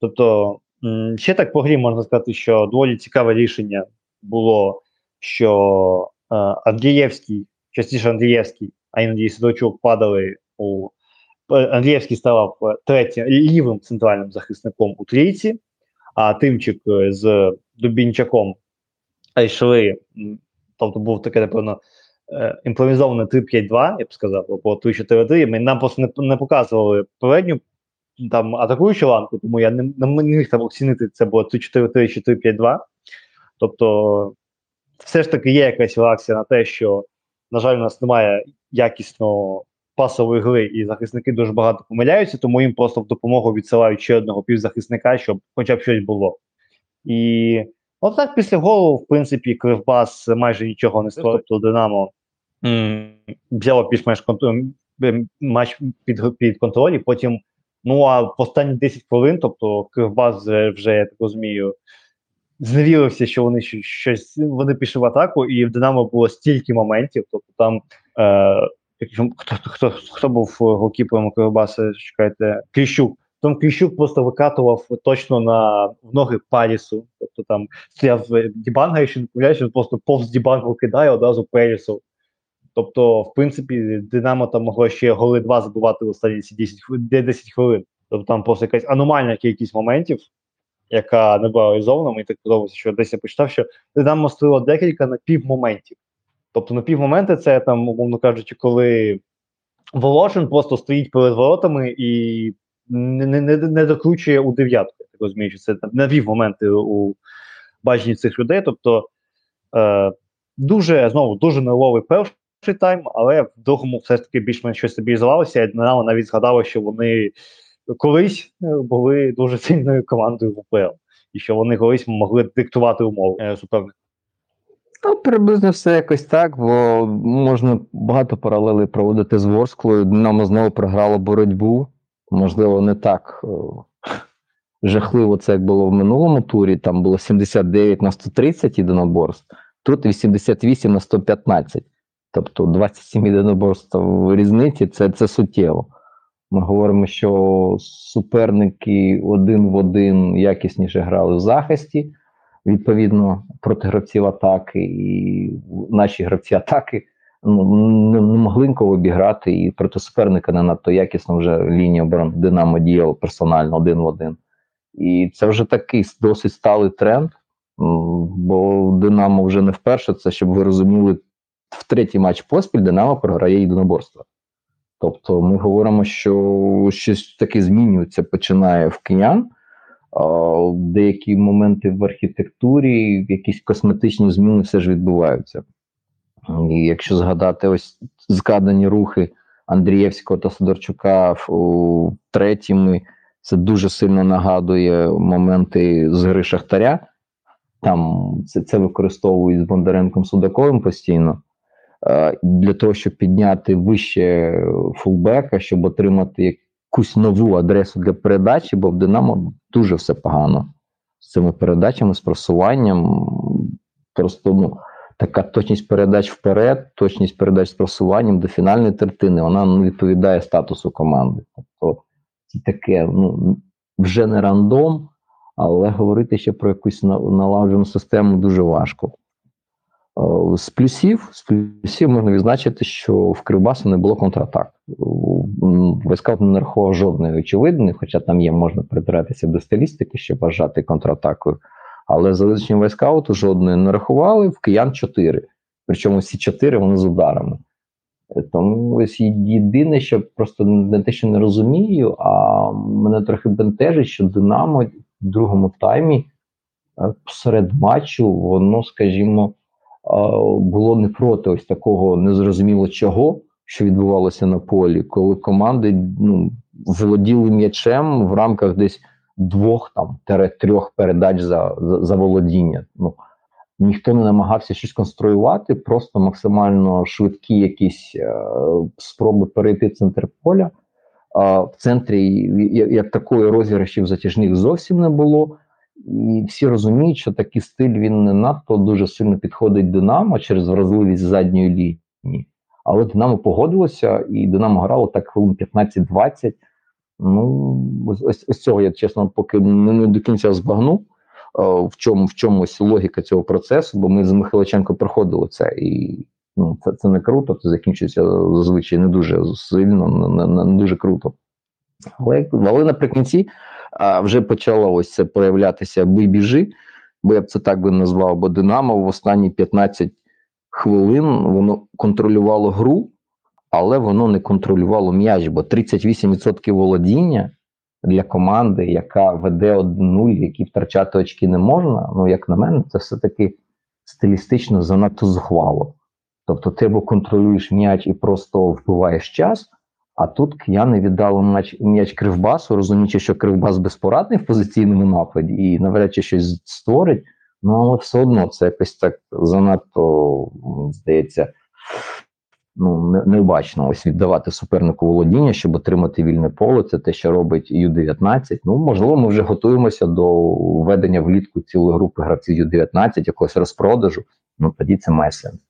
Тобто, ще так по грі можна сказати, що доволі цікаве рішення було, що е, Андрієвський, частіше Андрієвський, а іноді Сидорчук падали у Е, Андрієвський ставав е, третім лівим центральним захисником у трійці, а Тимчик з Дубінчаком йшли. Тобто був таке, напевно, е, імпровізоване 3-5-2, я б сказав, або 3-4-3. Ми нам просто не, не показували передню там атакуючу ланку, тому я не, не міг там оцінити, це було 3-4-3 чи 3-5-2. Тобто, все ж таки є якась реакція на те, що, на жаль, у нас немає якісного пасової гри, і захисники дуже багато помиляються, тому їм просто в допомогу відсилають ще одного півзахисника, щоб хоча б щось було. І от так після голу, в принципі, Кривбас майже нічого не створив. Тобто Динамо взяло більш-менш матч під, під контроль, і потім, ну а в останні 10 хвилин, тобто Кривбас вже, я так розумію, зневірився, що вони щось вони пішли в атаку, і в Динамо було стільки моментів. Тобто там е, хто, хто, хто, був голкіпером Кривбаса, чекайте, Кліщук. Там Кліщук просто викатував точно на в ноги Парісу. Тобто там стояв е, Дібанга, якщо не він просто повз Дібангу кидає одразу Парісу. Тобто, в принципі, Динамо там могло ще голи два забивати в останні ці 10, хвилин- 10 хвилин. Тобто там просто якась аномальна кількість моментів, яка не була реалізована. Мені так подобається, що десь я почитав, що Динамо створило декілька напівмоментів. Тобто на півмоменти це там, умовно кажучи, коли Волошин просто стоїть перед воротами і не не, не, докручує у дев'ятку. Я так розумію, що це на півмоменти у баченні цих людей. Тобто е, дуже знову дуже нервовий перший тайм, але в другому все ж таки більш-менш щось стабілізувалося. Динамо навіть згадало, що вони колись е, були дуже сильною командою в УПЛ, і що вони колись могли диктувати умови е, суперника. Ну, приблизно все якось так, бо можна багато паралелей проводити з Ворсклою. Динамо знову програло боротьбу. Можливо, не так о, жахливо це як було в минулому турі. Там було 79 на 130 єдиноборств, тут 88 на 115. Тобто 27 єдиноборств в різниці це, це суттєво. Ми говоримо, що суперники один в один якісніше грали в захисті, відповідно, проти гравців атаки, і наші гравці атаки ну, не, могли нікого обіграти, і проти суперника не надто якісно вже лінія оборони Динамо діяла персонально один в один. І це вже такий досить сталий тренд, бо Динамо вже не вперше, це щоб ви розуміли, в третій матч поспіль Динамо програє єдиноборство. Тобто ми говоримо, що щось таке змінюється, починає в киян. Деякі моменти в архітектурі, якісь косметичні зміни все ж відбуваються. І якщо згадати ось згадані рухи Андрієвського та Сидорчука в третьому, це дуже сильно нагадує моменти з гри Шахтаря. Там це це використовують з Бондаренком Судаковим постійно. Для того, щоб підняти вище фулбека, щоб отримати якусь нову адресу для передачі, бо в Динамо дуже все погано з цими передачами, з просуванням. Просто ну, така точність передач вперед, точність передач з просуванням до фінальної третини, вона не відповідає статусу команди. Тобто це таке ну, вже не рандом, але говорити ще про якусь налагоджену систему дуже важко. Е, з плюсів з плюсів можна відзначити, що в Кривбасу не було контратак. Войскаут не нарахував жодної очевидної, хоча там є, можна придиратися до стилістики, щоб вважати контратакою. Але за визначенням войскауту жодної не рахували, в киян чотири. Причому всі чотири вони з ударами. Е, тому ось єдине, що просто не те, що не розумію, а мене трохи бентежить, що Динамо в другому таймі е, серед матчу, воно, скажімо було не проти ось такого незрозуміло чого, що відбувалося на полі, коли команди ну, володіли м'ячем в рамках десь двох там трьох передач за, за, за володіння. Ну, Ніхто не намагався щось конструювати, просто максимально швидкі якісь е, спроби перейти центр поля. В центрі як такої розіграшів затяжних зовсім не було. І всі розуміють, що такий стиль він не надто дуже сильно підходить Динамо через вразливість задньої лінії. Але Динамо погодилося, і Динамо грало так хвилин 15-20. Ну, ось ось цього я чесно, поки не, не до кінця збагну, в чому в чомусь логіка цього процесу, бо ми з Михайличенко проходили це, і ну, це це не круто, це закінчується зазвичай не дуже сильно, не, не, не дуже круто. Але, але наприкінці а вже почало ось це проявлятися вибіжи, бо я б це так би назвав, бо Динамо в останні 15 хвилин воно контролювало гру, але воно не контролювало м'яч, бо 38% володіння для команди, яка веде 1-0, якій втрачати очки не можна. Ну, як на мене, це все-таки стилістично занадто зухвало. Тобто, ти або контролюєш м'яч і просто вбиваєш час. А тут кияни віддали м'яч, м'яч Кривбасу, розуміючи, що Кривбас безпорадний в позиційному нападі і навряд чи щось створить. Ну, але все одно це якось так занадто, здається, ну, необачно ось віддавати супернику володіння, щоб отримати вільне поле. Це те, що робить Ю-19. Ну, можливо, ми вже готуємося до введення влітку цілої групи гравців Ю-19, якогось розпродажу. Ну, тоді це має сенс.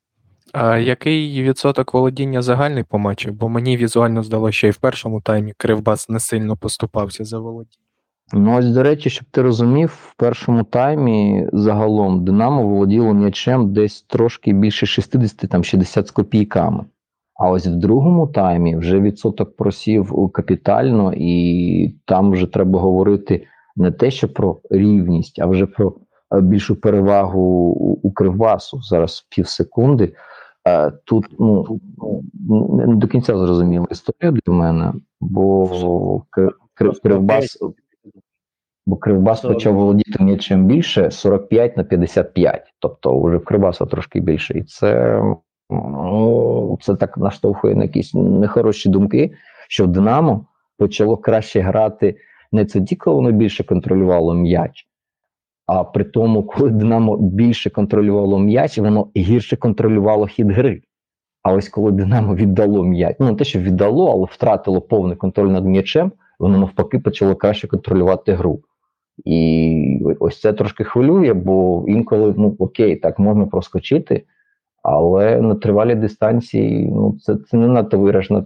А який відсоток володіння загальний по матчу? Бо мені візуально здалося, що і в першому таймі Кривбас не сильно поступався за володіння. Ну, ось, до речі, щоб ти розумів, в першому таймі загалом Динамо володіло м'ячем десь трошки більше 60, там 60 з копійками. А ось в другому таймі вже відсоток просів капітально, і там вже треба говорити не те, що про рівність, а вже про більшу перевагу у Кривбасу. Зараз пів секунди. Е, Тут ну, не до кінця зрозуміла історія для мене, бо Кри- Кри- Кривбас, бо Кривбас почав володіти м'ячем більше 45 на 55. Тобто вже в Кривбаса трошки більше. І це, ну, це так наштовхує на якісь нехороші думки, що в Динамо почало краще грати не тоді, коли воно більше контролювало м'яч. А при тому, коли Динамо більше контролювало м'яч, воно гірше контролювало хід гри. А ось коли Динамо віддало м'яч, ну не те, що віддало, але втратило повний контроль над м'ячем, воно навпаки почало краще контролювати гру. І ось це трошки хвилює, бо інколи, ну окей, так можна проскочити, але на тривалій дистанції ну, це, це не надто виражена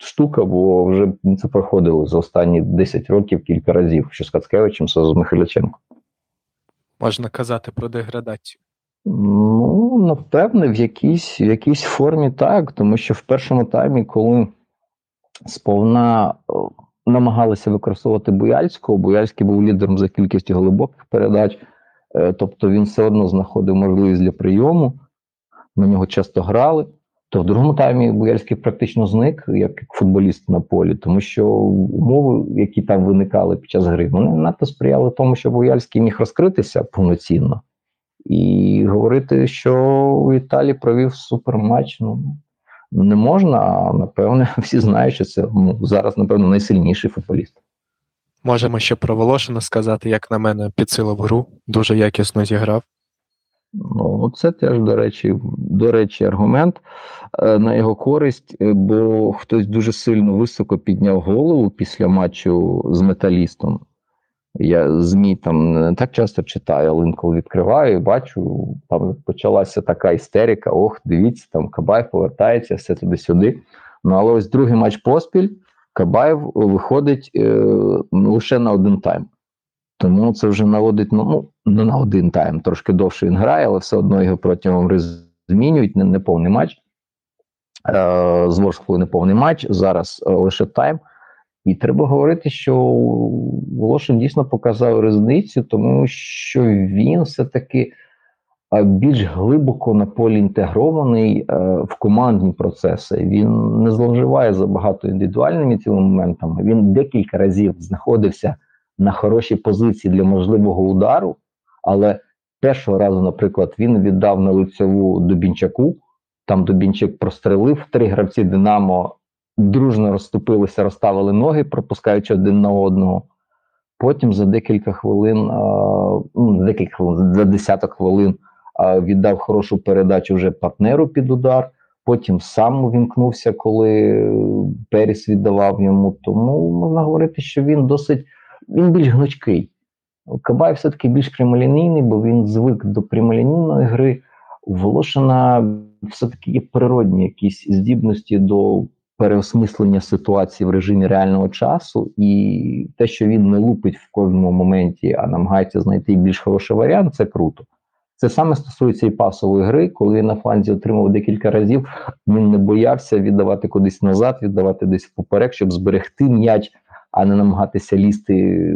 штука, бо вже це проходило за останні 10 років кілька разів, що з Кацкевичем, що з Михайляченко. Можна казати про деградацію. Ну, напевне, в якійсь, в якійсь формі так, тому що в першому таймі, коли сповна е, намагалися використовувати Буяльського, Буяльський був лідером за кількістю глибоких передач, е, тобто він все одно знаходив можливість для прийому, на нього часто грали. То в другому таймі Буяльський практично зник як футболіст на полі, тому що умови, які там виникали під час гри, вони надто сприяли тому, що Буяльський міг розкритися повноцінно. І говорити, що Віталій провів суперматч, ну не можна. Напевне, всі знають, що це ну, зараз, напевно, найсильніший футболіст. Можемо ще про Волошина сказати, як на мене, підсилив гру, дуже якісно зіграв. Ну, це теж, до речі, до речі, аргумент е, на його користь, е, бо хтось дуже сильно високо підняв голову після матчу з металістом. Я ЗМІ там не так часто читаю, але інколи відкриваю і бачу, там почалася така істерика. Ох, дивіться, там Кабаєв повертається, все туди-сюди. Ну, але ось другий матч поспіль Кабаєв виходить е, ну, лише на один тайм. Тому це вже наводить ну, ну, на один тайм, трошки довше він грає, але все одно його протягом змінюють, не, не повний матч. Е, з Ворсклою не повний матч, зараз е, лише тайм. І треба говорити, що Волошин дійсно показав різницю, тому що він все-таки е, більш глибоко на полі інтегрований е, в командні процеси. Він не зловживає забагато індивідуальними цими моментами. Він декілька разів знаходився на хорошій позиції для можливого удару, але першого разу, наприклад, він віддав на лицеву Дубінчаку. Там Дубінчик прострелив три гравці Динамо дружно розступилися, розставили ноги, пропускаючи один на одного. Потім за декілька хвилин, ну, декілька хвилин, за десяток хвилин віддав хорошу передачу вже партнеру під удар. Потім сам увімкнувся, коли Періс віддавав йому. Тому можна говорити, що він досить він більш гнучкий. Кабай все-таки більш прямолінійний, бо він звик до прямолінійної гри. Волошина все-таки є природні якісь здібності до переосмислення ситуації в режимі реального часу, і те, що він не лупить в кожному моменті, а намагається знайти більш хороший варіант, це круто. Це саме стосується і пасової гри, коли він на фланзі отримав декілька разів, він не боявся віддавати кудись назад, віддавати десь впоперек, щоб зберегти м'яч, а не намагатися лізти,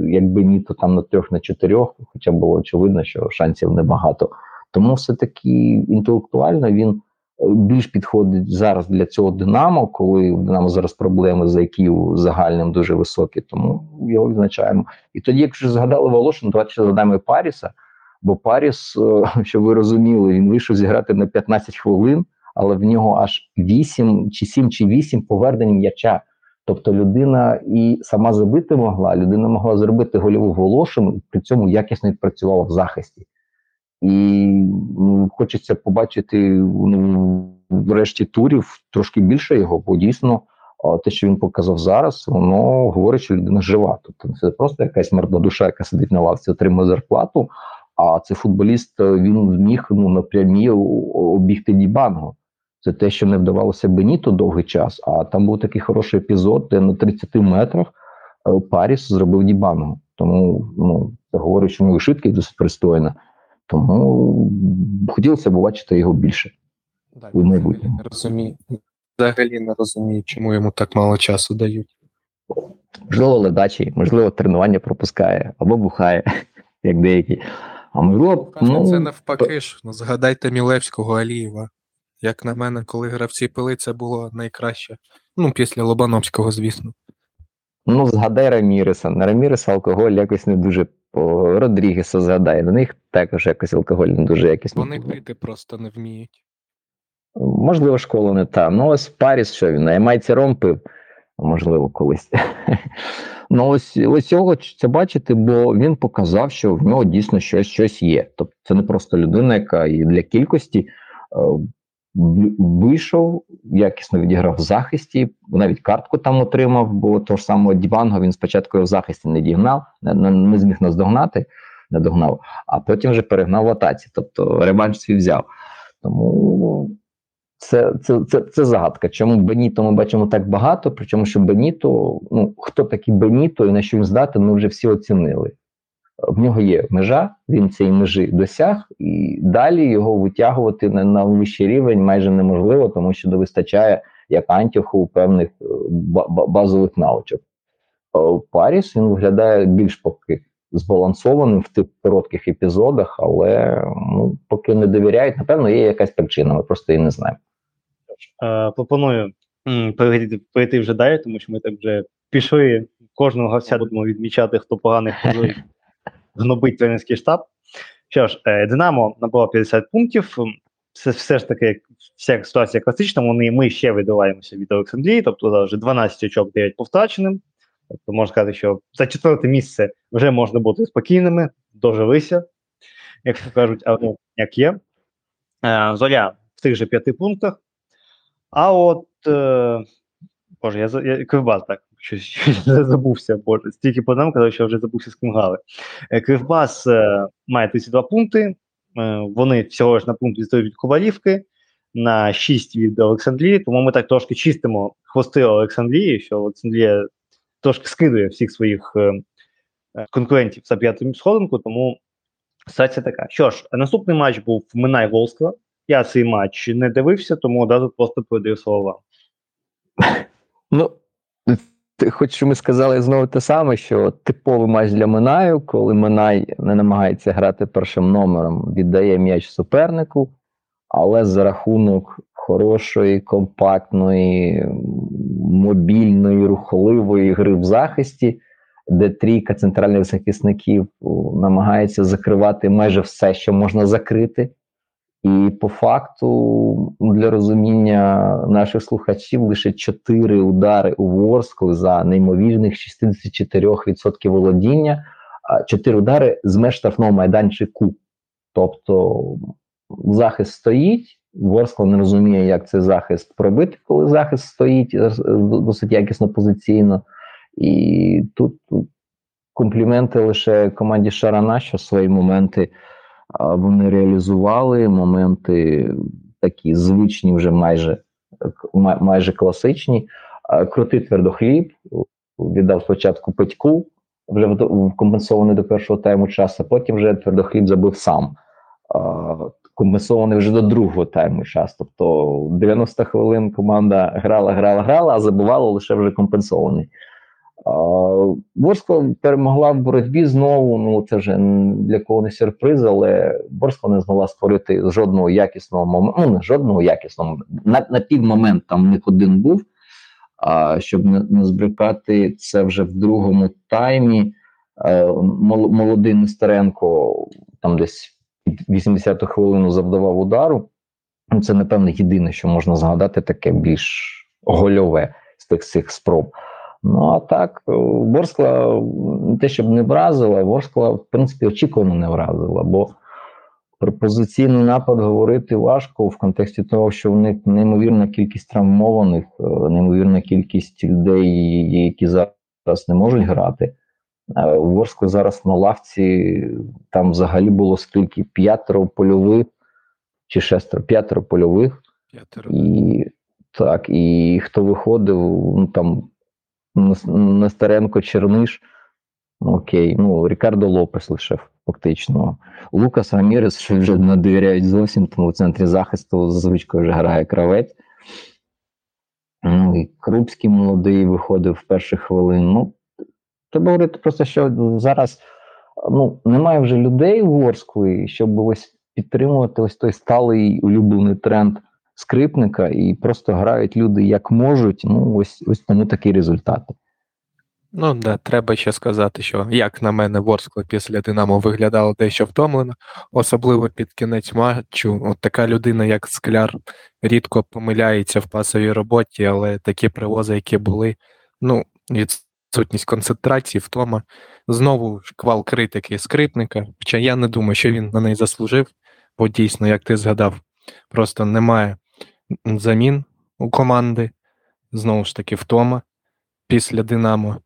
якби ні, то там на трьох, на чотирьох, хоча було очевидно, що шансів небагато. Тому все-таки інтелектуально він більш підходить зараз для цього Динамо, коли у Динамо зараз проблеми з IQ загальним дуже високі, тому його відзначаємо. І тоді, якщо згадали Волошин, давайте ще згадаємо Паріса. Бо Паріс, щоб ви розуміли, він вийшов зіграти на 15 хвилин, але в нього аж 8 чи 7 чи 8 повернень м'яча. Тобто людина і сама забити могла, людина могла зробити гольову Волошину, при цьому якісно відпрацювала в захисті. І ну, хочеться побачити ну, врешті турів трошки більше його, бо дійсно те, що він показав зараз, воно говорить, що людина жива. Тобто це просто якась мертва душа, яка сидить на лавці, отримує зарплату. А цей футболіст він зміг ну, напрямі обігти Дібанго. Це те, що не вдавалося Беніто довгий час. А там був такий хороший епізод, де на 30 метрах Паріс зробив Дібанго. Тому ну, це говорить, що ну, швидкість досить пристойна. Тому хотілося б бачити його більше Так, у майбутньому. Не розумію. Взагалі не розумію, чому йому так мало часу дають. Можливо, ледачі, можливо, тренування пропускає або бухає, як деякі. А можливо, ну, це навпаки ж. Ну, згадайте Мілевського Алієва. Як на мене, коли гравці пили, це було найкраще. Ну, після Лобановського, звісно. Ну, згадай Раміреса. На Раміреса алкоголь якось не дуже по Родрігеса згадай. На них також якось алкоголь не дуже якісно. Вони пити просто не вміють. Можливо, школа не та. Ну, ось Паріс, що він на Ямайці ром пив, можливо, колись. ну, ось, ось його хочеться бачити, бо він показав, що в нього дійсно щось, щось є. Тобто це не просто людина, яка і для кількості е, вийшов, якісно відіграв в захисті, навіть картку там отримав, бо того ж самого Дібанго він спочатку в захисті не дігнав, не, не, зміг наздогнати, не догнав, а потім вже перегнав в атаці. Тобто реванш свій взяв. Тому це, це, це, це загадка. Чому Беніто ми бачимо так багато? Причому, що Беніто, ну хто такий Беніто і на що він здатен, ми вже всі оцінили. В нього є межа, він цієї межі досяг, і далі його витягувати на, на вищий рівень майже неможливо, тому що не вистачає як антіху певних е, ба- ба- базових навичок. Е, Паріс він виглядає більш поки збалансованим в тих коротких епізодах, але ну, поки не довіряють, напевно, є якась причина, ми просто її не знаємо. Е, пропоную перейти вже далі, тому що ми так вже пішли. Кожного гравця будемо відмічати, хто поганий хто гнобить тренерський штаб. Що ж, е, Динамо набрало 50 пунктів. Це все ж таки, вся ситуація класична. Вони ми ще видаваємося від Олександрії, тобто вже 12 очок 9 по втраченим. Тобто можна сказати, що за четверте місце вже можна бути спокійними, дожилися, як кажуть, а ну, як є. Е, Зоря в тих же п'яти пунктах. А от. Е, Боже, я, я Кривбас так. Щось, щось забувся, боже. Стільки по нам казав, що вже забувся з ким. Е, Кривбас е, має 32 пункти. Е, вони всього ж на пункт відстають від Ковалівки, на 6 від Олександрії. Тому ми так трошки чистимо хвости Олександрії, що Олександрія трошки скидує всіх своїх конкурентів за п'ятим сходинку, тому ситуація така. Що ж, наступний матч був Минай Волскла. Я цей матч не дивився, тому одразу просто передаю слово вам. Ну, хоч ми сказали знову те саме, що типовий матч для Минаю, коли Минай не намагається грати першим номером, віддає м'яч супернику, але за рахунок хорошої, компактної, мобільної, рухливої гри в захисті, де трійка центральних захисників намагається закривати майже все, що можна закрити. І по факту, ну, для розуміння наших слухачів, лише 4 удари у Ворскли за неймовірних 64% володіння, а 4 удари з меж штрафного майданчику. Тобто захист стоїть, Ворскла не розуміє, як цей захист пробити, коли захист стоїть е, досить якісно позиційно. І тут компліменти лише команді Шарана, що свої моменти вони реалізували моменти такі звичні, вже майже майже класичні. Крутий твердохліб віддав спочатку Петьку, вже компенсований до першого тайму часу, потім вже твердохліб забив сам. Компенсований вже до другого тайму час. Тобто 90 хвилин команда грала, грала, грала, а забивала лише вже компенсований. Борська перемогла в боротьбі знову. Ну це вже для кого не сюрприз, але Борська не змогла створити жодного якісного моменту. Ну, жодного якісного на, на півмомент там в них один був. А щоб не, не збрикати це вже в другому таймі. Е, молодий Нестеренко там десь під 80-ту хвилину завдавав удару. Ну, Це, напевно, єдине, що можна згадати, таке більш гольове з тих цих спроб. Ну а так, е, Ворскла не те, щоб не вразила, Ворскла, в принципі, очікувано не вразила, бо про позиційний напад говорити важко в контексті того, що в них неймовірна кількість травмованих, е, неймовірна кількість людей, які зараз не можуть грати. Е, У Ворскли зараз на лавці там взагалі було скільки п'ятеро польових чи шестеро, п'ятеро польових. П'ятеро. І так, і хто виходив, ну там Нестеренко, Черниш, ну, окей, ну Рікардо Лопес лише фактично. Лукас Рамірес, що вже не довіряють зовсім, тому в центрі захисту за звичкою вже грає кравець. Ну, і Крупський молодий виходив в перших хвилин. Ну, треба говорити просто, що зараз ну, немає вже людей в Ворсклі, щоб ось підтримувати ось той сталий улюблений тренд скрипника, і просто грають люди як можуть. Ну, ось ось тому такі результати. Ну да, треба ще сказати, що як на мене, Ворскла після Динамо виглядало дещо втомлено, особливо під кінець матчу. От така людина, як Скляр, рідко помиляється в пасовій роботі, але такі привози, які були, ну, відсутність концентрації, втома. Знову квал критики скрипника. Хоча я не думаю, що він на неї заслужив, бо дійсно, як ти згадав, просто немає замін у команди. Знову ж таки, втома після Динамо.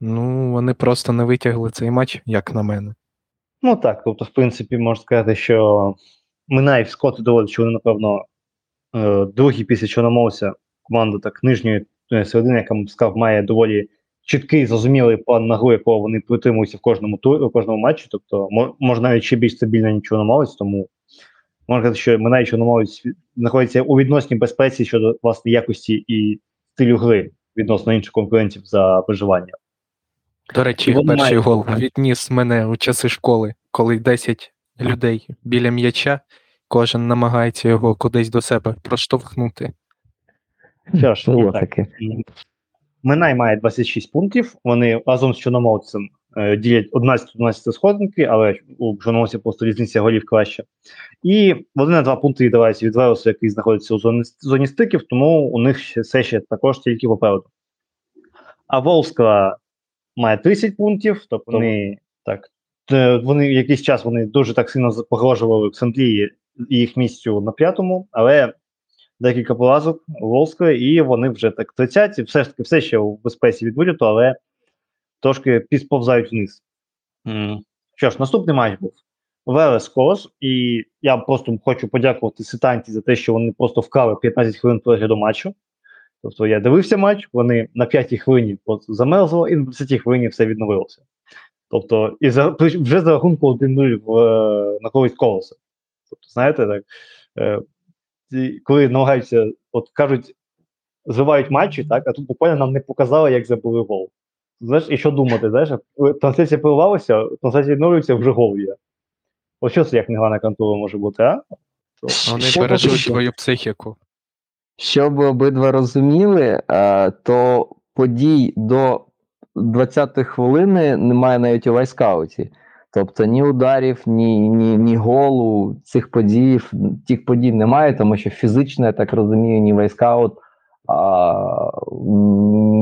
Ну, вони просто не витягли цей матч, як на мене. Ну так, тобто, в принципі, можна сказати, що Минаєв Скотт доводить, що вони, напевно, е, другі після Чорноморця команда так нижньої е, середини, яка сказав, має доволі чіткий, зрозумілий план на гру, якого вони притримуються в кожному турі, в кожному матчі. Тобто, може навіть ще більш стабільно, ніж Чорноморець, тому можна сказати, що Минаєв Чорноморець знаходиться у відносній безпеці щодо власне якості і стилю гри відносно інших конкурентів за виживання. До речі, перший мають- гол відніс мене у часи школи, коли 10 людей біля м'яча, кожен намагається його кудись до себе проштовхнути. Що ж, Було так. таке. Минай має 26 пунктів. Вони разом з Чорноморцем е, ділять 11-12 сходинки, але у Чорноморця просто різниця голів краще. І вони на два пункти віддаваються від Велесу, який знаходиться у зоні, зоні стиків, тому у них ще, все ще також тільки попереду. А Волскла має 30 пунктів, тобто вони так. е, Вони якийсь час вони дуже так сильно погрожували Олександрії і їх місцю на п'ятому, але декілька поразок Волска, і вони вже так 30, все ж таки все ще у безпеці від виліту, але трошки підсповзають вниз. М. Що ж, наступний матч був Велес Кос, і я просто хочу подякувати Ситанті за те, що вони просто вкрали 15 хвилин перегляду матчу. Тобто я дивився матч, вони на 5 хвилині замерзло, і на 10 хвилині все відновилося. Тобто, і за, вже за рахунку 1-0 е, на користь колоса. Тобто, знаєте, так, е, коли намагаються, от кажуть, зривають матчі, так, а тут буквально нам не показали, як забили гол. Знаєш, і що думати, знаєш, трансляція перервалася, трансляція відновлюється, вже гол є. От що це як негана контура може бути, а? Вони бережуть твою психіку. Щоб обидва розуміли, е, то подій до 20-ї хвилини немає навіть у вайскауті. Тобто ні ударів, ні, ні, ні голу, цих подій, тих подій немає, тому що фізично, я так розумію, ні вайскаут, а,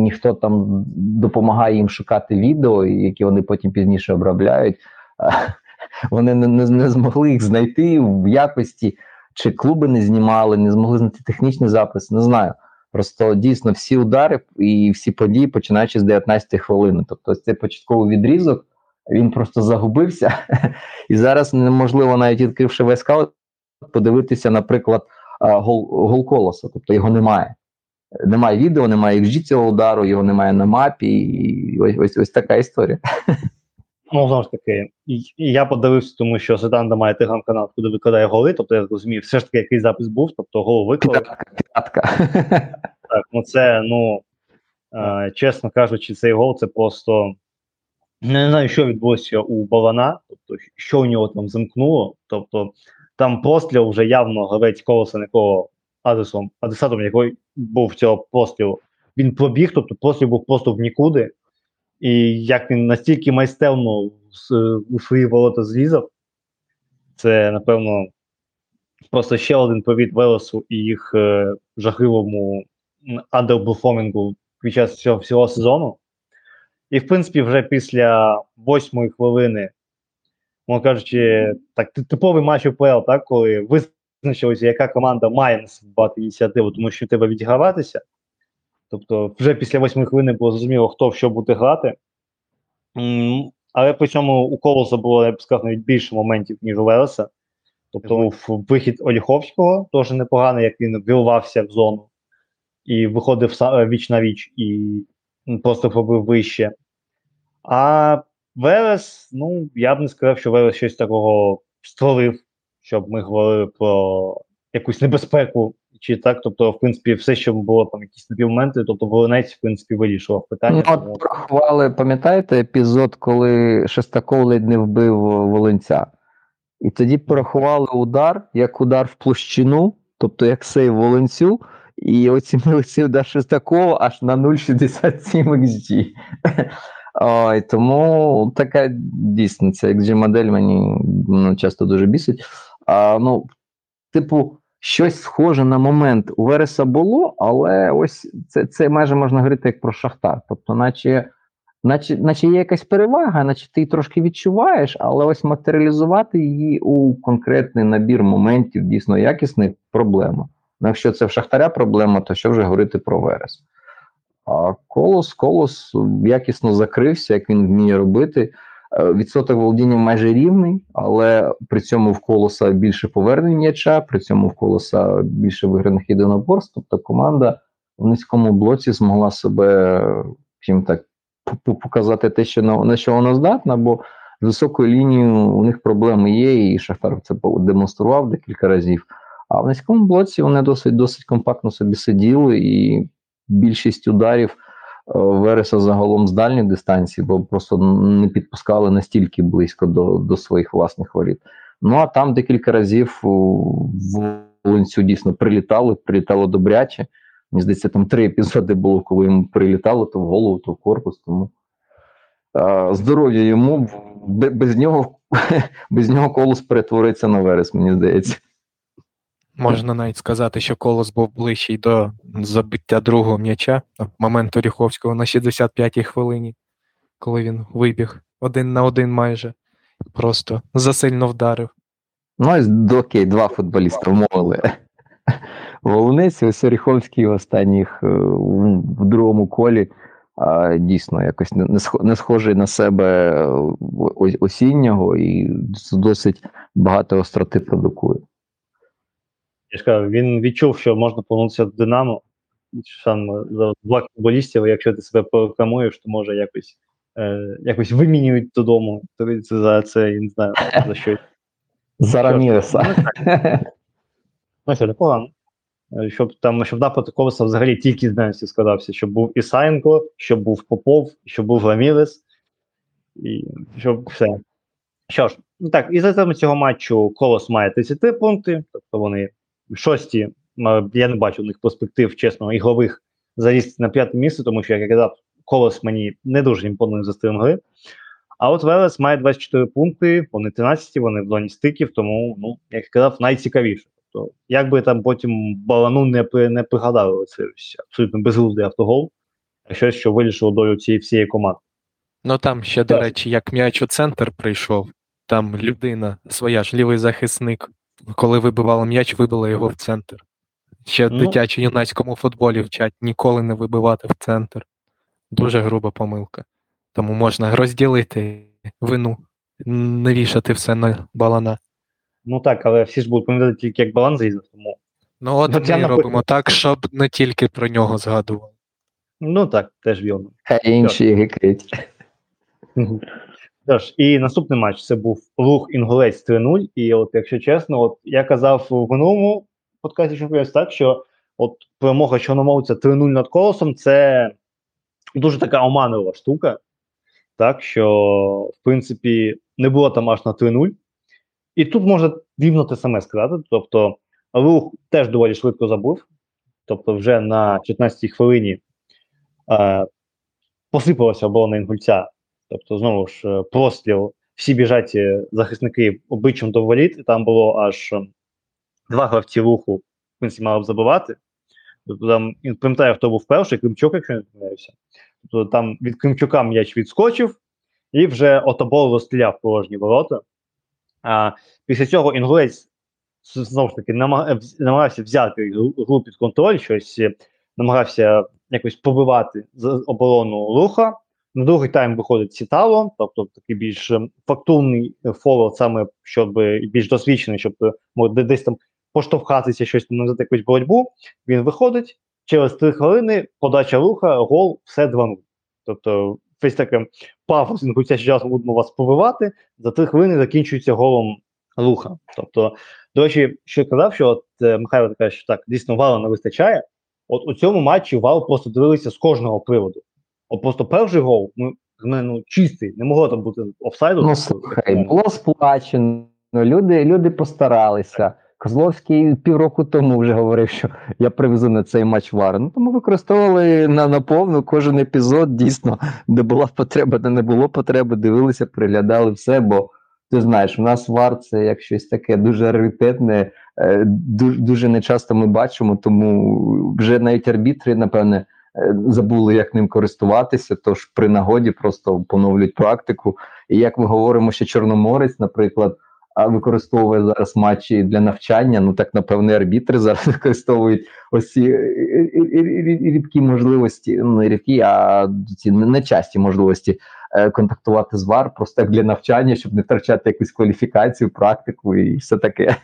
ніхто там допомагає їм шукати відео, які вони потім пізніше обробляють. Вони не, не, не змогли їх знайти в якості чи клуби не знімали, не змогли знайти технічний запис, не знаю. Просто дійсно всі удари і всі події починаючи з 19 хвилини. Тобто цей початковий відрізок він просто загубився, і зараз неможливо, навіть відкривши весь скаут, подивитися, наприклад, гол, гол колоса. Тобто його немає. Немає відео, немає XG цього удару, його немає на мапі. І ось ось, ось така історія. Ну, знову ж таки, я подивився, тому що Седанда має телеграм-канал, куди викладає голи, тобто я розумію, все ж таки якийсь запис був, тобто гол п'ятка. Так, ну це, ну, е, чесно кажучи, цей гол це просто. Не знаю, що відбулося у Балана, тобто, що у нього там замкнуло. Тобто, там постріл вже явно гравець колоса, якого адресом, адресатом якого був цього пострілу, він пробіг, тобто постріл був просто в нікуди. І як він настільки майстерно у свої ворота зрізав, це, напевно, просто ще один повід Велесу і їх е, жахливому андерперформінгу під час цього всього сезону. І, в принципі, вже після восьмої хвилини, можна кажучи, так, типовий матч УПЛ, так, коли визначилося, яка команда має на себе брати ініціативу, тому що треба відіграватися. Тобто, вже після восьмої хвилини було зрозуміло, хто в що буде грати. Але при цьому у Колоса було, я б сказав, навіть більше моментів, ніж у Велеса. Тобто був вихід Оліховського, теж непоганий, як він вірвався в зону і виходив віч на віч і просто пробив вище. А Велес, ну, я б не сказав, що Велес щось такого створив, щоб ми говорили про якусь небезпеку. Чи так, тобто, в принципі, все, що було там, якісь такі моменти, тобто Волинець, в принципі, вирішував питання. Ну, от порахували, пам'ятаєте епізод, коли Шестаков ледь не вбив Волинця? І тоді порахували удар як удар в площину, тобто як сейв Волонцю, і оцінили цей удар Шестакова аж на 0,67 XG. Ой, тому така дійсно, ця XG-модель мені ну, часто дуже бісить. А, ну, типу, щось схоже на момент у Вереса було, але ось це, це майже можна говорити як про Шахтар. Тобто, наче, наче, наче є якась перевага, наче ти її трошки відчуваєш, але ось матеріалізувати її у конкретний набір моментів дійсно якісних проблема. Ну, якщо це в Шахтаря проблема, то що вже говорити про Верес? А колос, колос якісно закрився, як він вміє робити. Е, Відсоток володіння майже рівний, але при цьому в колоса більше повернень м'яча, при цьому в колоса більше виграних єдиноборств. Тобто команда в низькому блоці змогла себе чим так показати те, що на, на що вона здатна, бо з високою лінією у них проблеми є, і Шахтар це демонстрував декілька разів. А в низькому блоці вони досить досить компактно собі сиділи, і більшість ударів. Вереса загалом з дальньої дистанції, бо просто не підпускали настільки близько до, до своїх власних воріт. Ну а там декілька разів в Волинцю дійсно прилітало, прилітало добряче. Мені здається, там три епізоди було, коли йому прилітало то в голову, то в корпус. Тому здоров'я йому без нього, без нього колос перетвориться на верес, мені здається. Можна навіть сказати, що колос був ближчий до забиття другого м'яча, моменту Ріховського на 65-й хвилині, коли він вибіг один на один майже. Просто засильно вдарив. Ну, до- окей, два футболіста вмовили. Волонець, ось Оріховський в останніх е, в другому колі а, дійсно якось не схожий на себе е, осіннього і досить багато остроти продукує. Я ж кажу, він відчув, що можна повернутися до Динамо. За два футболістів, якщо ти себе порекламуєш, то може якось, е, якось вимінюють додому. Тобто це за це, я не знаю, за що. За Раміреса. Ну, що, непогано. Е, Щоб там, щоб напад колеса взагалі тільки з Денсі складався, щоб був Ісаєнко, щоб був Попов, щоб був Рамірес, і щоб все. Що ж, ну так, і за теми цього матчу Колос має 33 пункти, тобто вони шості. Я не бачу у них перспектив, чесно, ігрових залізти на п'яте місце, тому що, як я казав, Колос мені не дуже імпонує за стилем гри. А от Велес має 24 пункти, вони 13, вони в зоні стиків, тому, ну, як я казав, найцікавіше. Тобто, як би там потім балану не, не пригадали це абсолютно безглуздий автогол, а щось, що вирішило долю цієї всієї команди. Ну там ще, до речі, як м'яч у центр прийшов, там людина, своя ж лівий захисник, коли вибивала м'яч, вибила його в центр. Ще в Ну. дитячо-юнацькому футболі вчать ніколи не вибивати в центр. Дуже груба помилка. Тому можна розділити вину, не вішати все на балана. Ну так, але всі ж будуть пам'ятати тільки як баланс зрізав, тому. Ну от От ми напи- робимо так, щоб не тільки про нього згадували. Ну так, теж вірно. А інші гикають. Тож, і наступний матч це був рух Інгулець 3-0. І от, якщо чесно, от я казав в минулому подкасті Чемпіонс так, що от перемога чорномовця 3-0 над колосом це дуже така оманлива штука. Так, що, в принципі, не було там аж на 3-0. І тут можна рівно те саме сказати. Тобто, рух теж доволі швидко забув. Тобто, вже на 15-й хвилині е, посипалася оборона інгульця. Тобто, знову ж, е, простріл, всі біжать е, захисники обличчям до воріт, і там було аж е, два гравці руху, в принципі, мали б забивати. Тобто там, пам'ятаю, хто був перший, Кримчук, якщо не помиляюся. Тобто там від Кримчука м'яч відскочив, і вже Отобол розстріляв порожні ворота. А після цього інгулець знову ж таки нама- намагався взяти гру під контроль, щось намагався якось побивати оборону руха. На другий тайм виходить Сітало, тобто такий більш е, фактурний е, саме щоб е, більш досвідчений, щоб е, десь там поштовхатися, щось там нав'язати якусь боротьбу. Він виходить через три хвилини, подача руха, гол, все 2-0. Тобто, весь таке пафос інгульця що зараз будемо вас побивати. За три хвилини закінчується голом руха. Тобто, до речі, що я казав, що от Михайло каже, що так, дійсно вала не вистачає. От у цьому матчі вал просто дивилися з кожного приводу. От просто перший гол, мене, ну чистий, не могло там бути офсайду. Ну слухай, було сплачено, люди, люди постаралися. Козловський півроку тому вже говорив, що я привезу на цей матч вар. Ну тому використовували на, на повну кожен епізод, дійсно, де була потреба, де не було потреби, дивилися, приглядали все. Бо ти знаєш, у нас вар це як щось таке дуже раритетне, е, дуже, дуже нечасто ми бачимо, тому вже навіть арбітри, напевне. Е, Забули, як ним користуватися, тож при нагоді просто поновлюють практику. І як ми говоримо, що Чорноморець, наприклад, використовує зараз матчі для навчання. Ну так напевне, арбітри зараз використовують ось ці е, е, рідкі можливості, ну не рідкі, а ці нечасті можливості контактувати з ВАР просто як для навчання, щоб не втрачати якусь кваліфікацію, практику і все таке.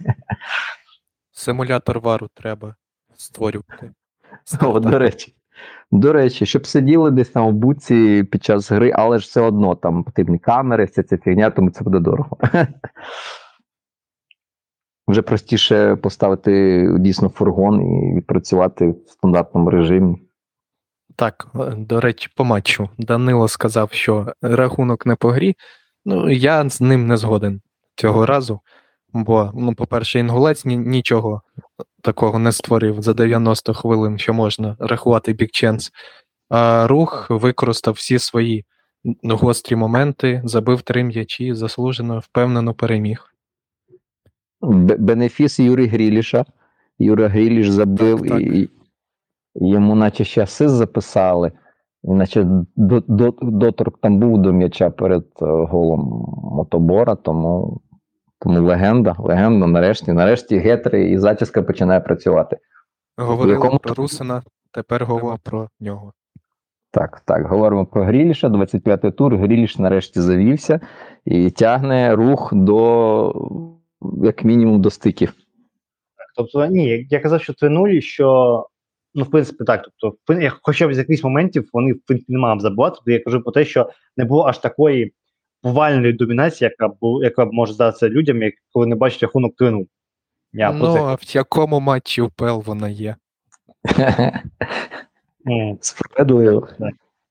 Симулятор вару треба створювати. О, до речі. До речі, щоб сиділи десь там в буці під час гри, але ж все одно там потрібні камери, вся ця фігня, тому це буде дорого. Вже простіше поставити дійсно фургон і відпрацювати в стандартному режимі. Так, е, до речі, по матчу. Данило сказав, що рахунок не по грі. Ну, я з ним не згоден цього разу. Бо, ну, по-перше, інгулець нічого такого не створив за 90 хвилин, що можна рахувати бікченс. А рух використав всі свої гострі моменти, забив три м'ячі, заслужено, впевнено переміг. Бенефіс Юрі Гріліша. Юра Гріліш забив Так, так. і йому, наче ще асист записали, і наче до- до- доторк там був до м'яча перед е, голом мотобора, тому, тому легенда, легенда, нарешті, нарешті гетри і зачіска починає працювати. Говорили якому- про Русина, тепер говоримо про нього. Так, так, говоримо про Гріліша, 25-й тур. Гріліш нарешті завівся і тягне рух до, як мінімум, до стиків. Тобто, ні, я, я казав, що 3-0, що ну, в принципі, так. Тобто, хоча б з якихось моментів вони в принципі не мав забувати. Тобто я кажу про те, що не було аж такої повальної домінації, яка бу, яка б може здатися людям, як коли не бачать рахунок 3-0. Я ну, а в якому матчі УПЛ вона є? Справедливо.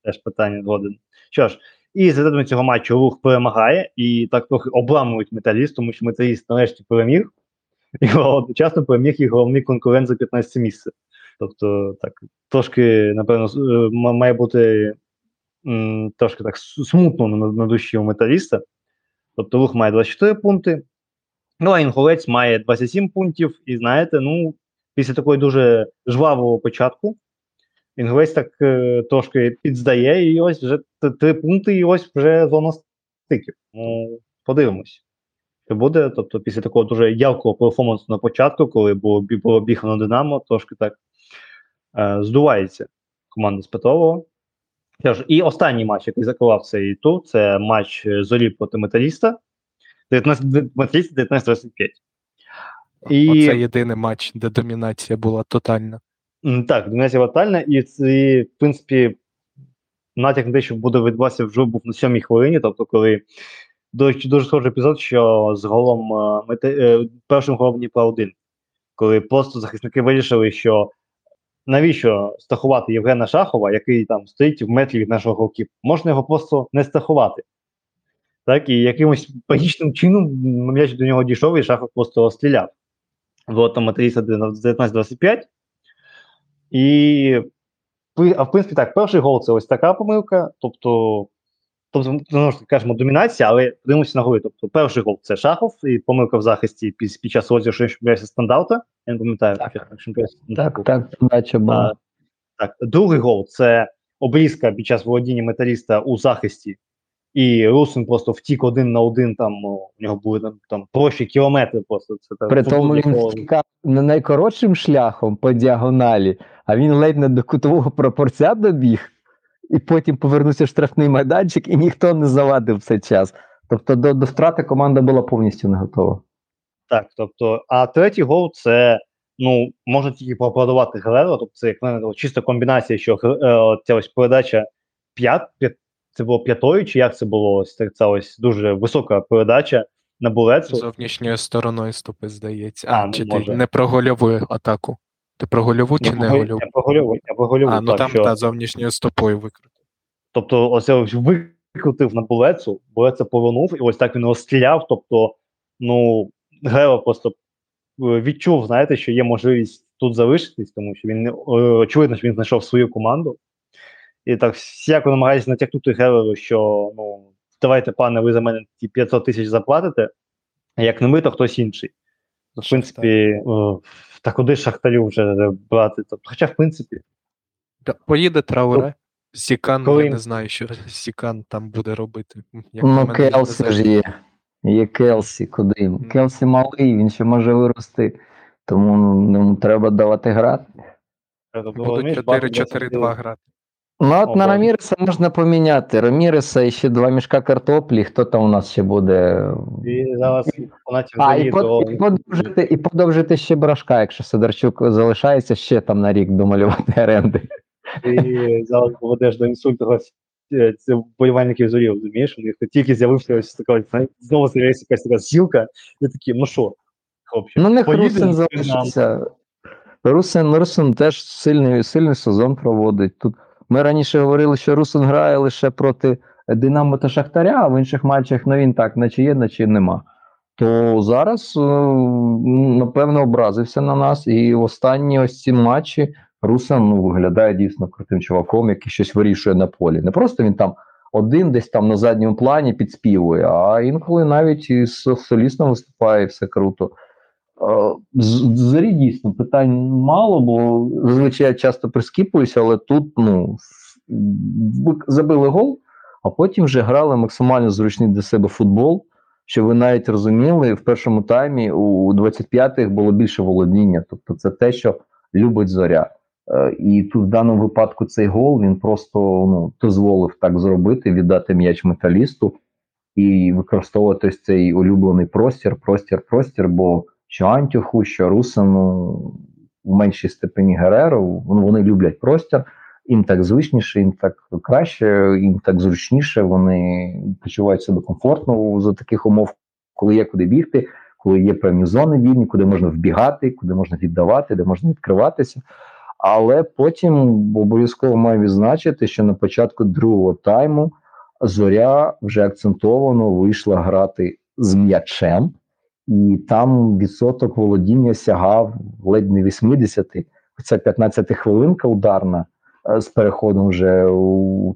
теж питання згоден. Що ж, і за результатами цього матчу рух перемагає і так трохи обламують металіст, тому що металіст нарешті переміг, і одночасно переміг і головний конкурент за 15 місце. Тобто, так, трошки, напевно, е, має бути трошки так смутно на, на душі у металіста. Тобто рух має 24 пункти. Ну, а інгулець має 27 пунктів, і знаєте, ну, після такої дуже жвавого початку. Інгулець так е, трошки підздає, і ось вже три пункти, і ось вже зона стиків. Ну, подивимось. Що буде, тобто, після такого дуже явкого перформансу на початку, коли було, було бігано Динамо, трошки так е, здувається команда з Петрового. І останній матч, який закривав цей тур, це матч е, Зорі проти Металіста. 19, Металіст 19-25. І- Оце єдиний матч, де домінація була тотальна. Так, Донецька Ватальна, і це, в принципі, натяк на те, що буде відбуватися вже був на сьомій хвилині, тобто, коли речі, дуже схожий епізод, що з голом е, мете, е, першим голом Дніпра 1 коли просто захисники вирішили, що навіщо страхувати Євгена Шахова, який там стоїть в метрі від нашого голків, можна його просто не страхувати. Так, і якимось панічним чином м'яч до нього дійшов, і Шахов просто стріляв. Було там Матеріса 19-25. І в принципі так, перший гол це ось така помилка. Тобто, тобто знову ж таки кажемо, домінація, але подивимося на голи. Тобто, перший гол це Шахов, і помилка в захисті під, під час розіграшу чемпіонату стандарта. Я не пам'ятаю, Так. стандарту Так, так, подача а, так, другий гол це обрізка під час володіння металіста у захисті, і Русин просто втік один на один. Там ну, у нього були там, там прощі кілометри. Просто це так, При тому він втікав не найкоротшим шляхом по діагоналі, а він ледь не до кутового пропорця добіг, і потім повернувся в штрафний майданчик, і ніхто не завадив в цей час. Тобто до, до втрати команда була повністю не готова. Так, тобто, а третій гол це ну можна тільки поаплодувати Гереро, тобто це як мене чиста комбінація, що е, ця ось передача п'ят, п'ят, це було п'ятою, чи як це було? Ось це ось дуже висока передача на булецу. Зовнішньою стороною стопи, здається. А, А, ну, чи може. ти не про гольову атаку? Ти про гольову чи не гольову? Я погольовий, я погольовий, А, ну так, там що, та зовнішньою стопою викрутив. тобто, ось викрутив на булецу, булеца повернув, і ось так він розстріляв. Тобто, ну, Гереро просто відчув, знаєте, що є можливість тут залишитись, тому що він е, очевидно, що він знайшов свою команду. І так всяко намагається натякнути Гелеру, що ну, давайте, пане, ви за мене ті 500 тисяч заплатите, а як не ми, то хтось інший. Ну, В принципі, е, та куди Шахтарю вже брати? Тобто, хоча, в принципі, Да, Поїде Трауре. Сікан, коли- я не знаю, що Сікан там буде робити. Як Ну, мене, Келсі ж є. Є Келсі, куди йому? Мгм. Келсі малий, він ще може вирости. Тому ну, йому треба давати грати. Будуть 4-4-2 грати. Ну, от О, на. Раміреса можна поміняти. Раміреса і ще два мішка картоплі. Хто там у нас ще буде? І зараз А, і, до- і, подовжити, і подовжити ще Брашка, якщо Сидорчук залишається ще там на рік домалювати оренди. Ти зараз доведеш до інсульту е, це вболівальників зорі, розумієш? У них тільки з'явився ось така, знову з'явилася якась така зілка, і такі, ну що, хлопці, Ну, не Русин залишився. Русин, Русин теж сильний, сильний сезон проводить. Тут ми раніше говорили, що Русин грає лише проти Динамо та Шахтаря, а в інших матчах ну, він так, наче є, наче нема. То зараз, е, напевно, образився на нас, і в останні ось ці матчі Русин ну, виглядає дійсно крутим чуваком, який щось вирішує на полі. Не просто він там один десь там на задньому плані підспівує, а інколи навіть і з солістом виступає, і все круто. Е, Зорі дійсно питань мало, бо зазвичай я часто прискіпуюся, але тут ну, забили гол, а потім вже грали максимально зручний для себе футбол. Що ви навіть розуміли, в першому таймі у 25-х було більше володіння. Тобто це те, що любить зоря. Е, І тут в даному випадку цей гол він просто ну, дозволив так зробити, віддати м'яч металісту і використовувати ось цей улюблений простір, простір, простір, бо що Антюху, що Русину, в меншій степені Гереро, вони люблять простір, їм так звичніше, їм так краще, їм так зручніше, вони почувають себе комфортно за таких умов, коли є куди бігти, коли є певні зони вільні, куди можна вбігати, куди можна віддавати, де можна відкриватися. Але потім обов'язково маю відзначити, що на початку другого тайму зоря вже акцентовано вийшла грати з м'ячем, і там відсоток володіння сягав ледь не 80. Це 15 хвилинка ударна е, з переходом вже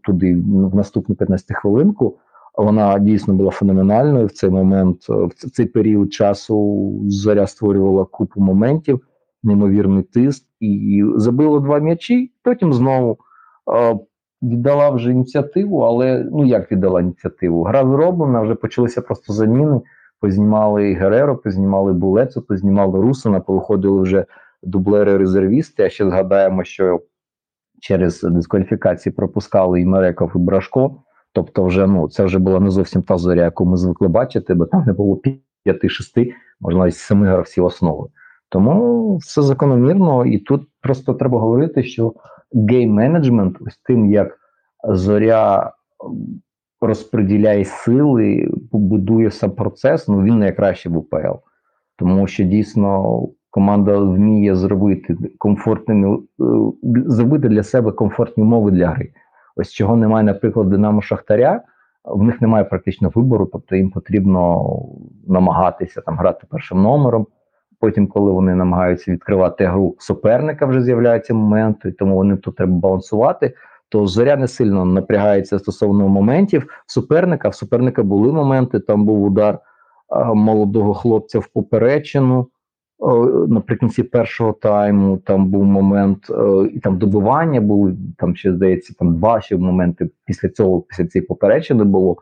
туди, в наступну 15 хвилинку. Вона дійсно була феноменальною в цей момент. е, В цей період часу зоря створювала купу моментів, неймовірний тиск, і забило два м'ячі. Потім знову е, віддала вже ініціативу, але ну як віддала ініціативу? Гра зроблена, вже почалися просто заміни. Познімали Гереро, познімали Булецу, познімали Русина, повиходили вже дублери резервісти. А ще згадаємо, що через дискваліфікації пропускали і Мереков, і Брашко. Тобто, вже ну це вже була не зовсім та зоря, яку ми звикли бачити, бо там не було п'яти-шести, можна навіть семи гравців основи. Тому все закономірно, і тут просто треба говорити, що гейм-менеджмент, ось тим, як зоря розподіляє сили, будує сам процес, ну він найкраще в УПЛ. Тому що дійсно команда вміє зробити комфортними, е, зробити для себе комфортні умови для гри. Ось чого немає, наприклад, Динамо Шахтаря, в них немає практично вибору, тобто їм потрібно намагатися там грати першим номером. Потім, коли вони намагаються відкривати гру суперника, вже з'являються моменти, тому вони тут треба балансувати. То зоря не сильно напрягається стосовно моментів суперника. В суперника були моменти. Там був удар а, молодого хлопця в поперечину о, наприкінці першого тайму. Там був момент, е, і там добивання були. Там ще здається, там два ще моменти після цього, після цієї поперечини було.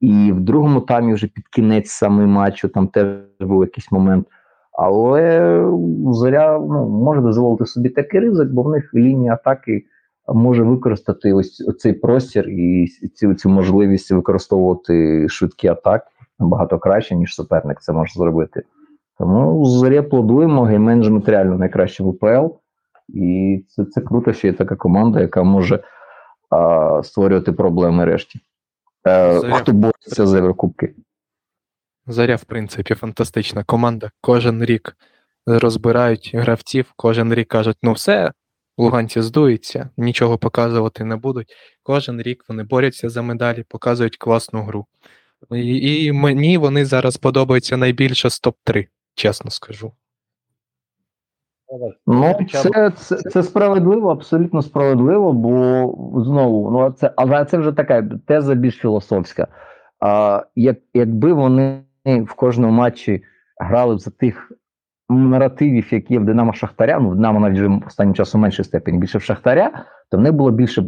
І в другому таймі вже під кінець саме матчу там теж був якийсь момент. Але зоря ну, може дозволити собі такий ризик, бо в них лінія атаки може використати ось цей простір і цю, цю можливість використовувати швидкі атаки набагато краще, ніж суперник це може зробити. Тому зорі аплодуємо, гейменеджмент реально найкраще в УПЛ. І це, це круто, що є така команда, яка може а, створювати проблеми решті. Е, Зоря. хто бореться за Єврокубки? Заря, в принципі, фантастична команда. Кожен рік розбирають гравців, кожен рік кажуть, ну все, луганці здуються, нічого показувати не будуть. Кожен рік вони борються за медалі, показують класну гру. І, і мені вони зараз подобаються найбільше з топ-3, чесно скажу. Ну, це, це, це справедливо, абсолютно справедливо, бо знову, ну це, але це вже така теза більш філософська. А, як, якби вони в кожному матчі грали б за тих наративів, які є в Динамо Шахтаря, ну в Динамо навіть вже останнім часом в меншій степені більше в Шахтаря, то в них було більше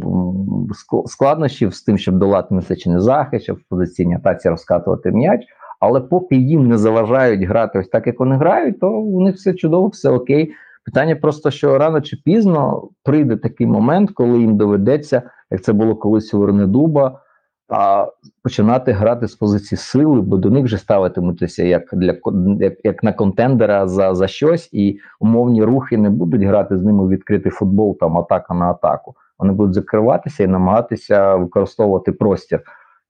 складнощів з тим, щоб долати насичений захист, щоб в позиційній атаці розкатувати м'яч. Але поки їм не заважають грати ось так, як вони грають, то у них все чудово, все окей. Питання просто, що рано чи пізно прийде такий момент, коли їм доведеться, як це було колись у Вернедуба, а починати грати з позиції сили, бо до них вже ставитимутися як для як, як на контендера за, за щось, і умовні рухи не будуть грати з ними відкритий футбол, там атака на атаку. Вони будуть закриватися і намагатися використовувати простір.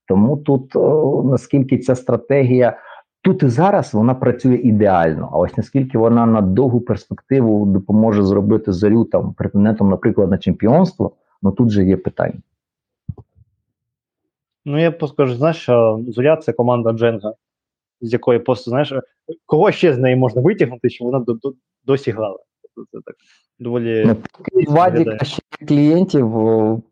Тому тут о, наскільки ця стратегія тут і зараз вона працює ідеально. А ось наскільки вона на довгу перспективу допоможе зробити зорю там претендентом, наприклад, на чемпіонство, ну тут же є питання. Ну, я просто скажу, знаєш, що Зоря це команда Дженга, з якої просто, знаєш, кого ще з неї можна витягнути, щоб вона до, до, досі грала. Тобто Це так доволі. Ну, Вадіка ще клієнтів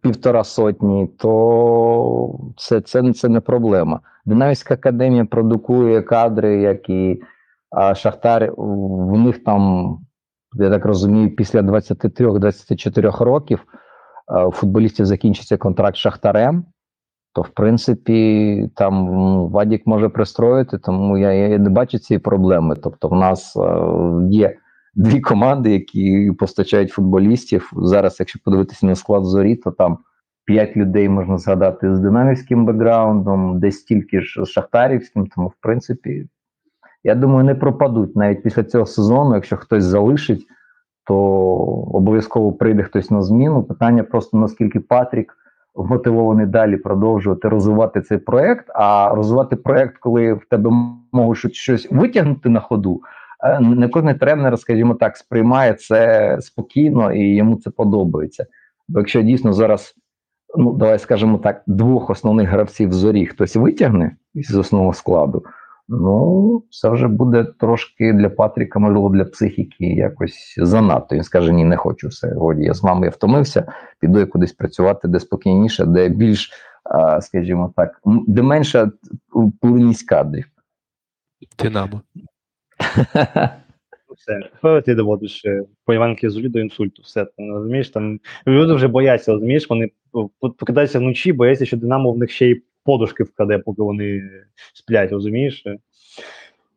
півтора сотні, то це, це, це не проблема. Динамівська академія продукує кадри, як і а, Шахтар, в них там, я так розумію, після 23-24 років футболістів закінчиться контракт з Шахтарем. То, в принципі, там ну, Вадік може пристроїти, тому я, я не бачу цієї проблеми. Тобто, в нас е, є дві команди, які постачають футболістів. Зараз, якщо подивитися на склад зорі, то там п'ять людей можна згадати з динамівським бекграундом, десь стільки ж з шахтарівським. Тому, в принципі, я думаю, не пропадуть навіть після цього сезону. Якщо хтось залишить, то обов'язково прийде хтось на зміну. Питання просто наскільки Патрік мотивований далі продовжувати розвивати цей проект. А розвивати проект, коли в тебе можуть щось витягнути на ходу. е, Не кожен тренер, скажімо так, сприймає це спокійно і йому це подобається. Бо якщо дійсно зараз, ну давай скажемо так, двох основних гравців зорі хтось витягне із основного складу, ну це вже буде трошки для Патріка, можливо, для психіки якось занадто. Він скаже: ні, не хочу все. Годі, я з мамою втомився, піду я кудись працювати, де спокійніше, де більш, скажімо так, де менша плинність кадрів. Динамо. Ну, Все, ти доводиш е, поліванки з до інсульту. Все, там, розумієш, там люди вже бояться, розумієш, вони п- прокидаються вночі, бояться, що Динамо в них ще й подушки вкладе, поки вони сплять, розумієш?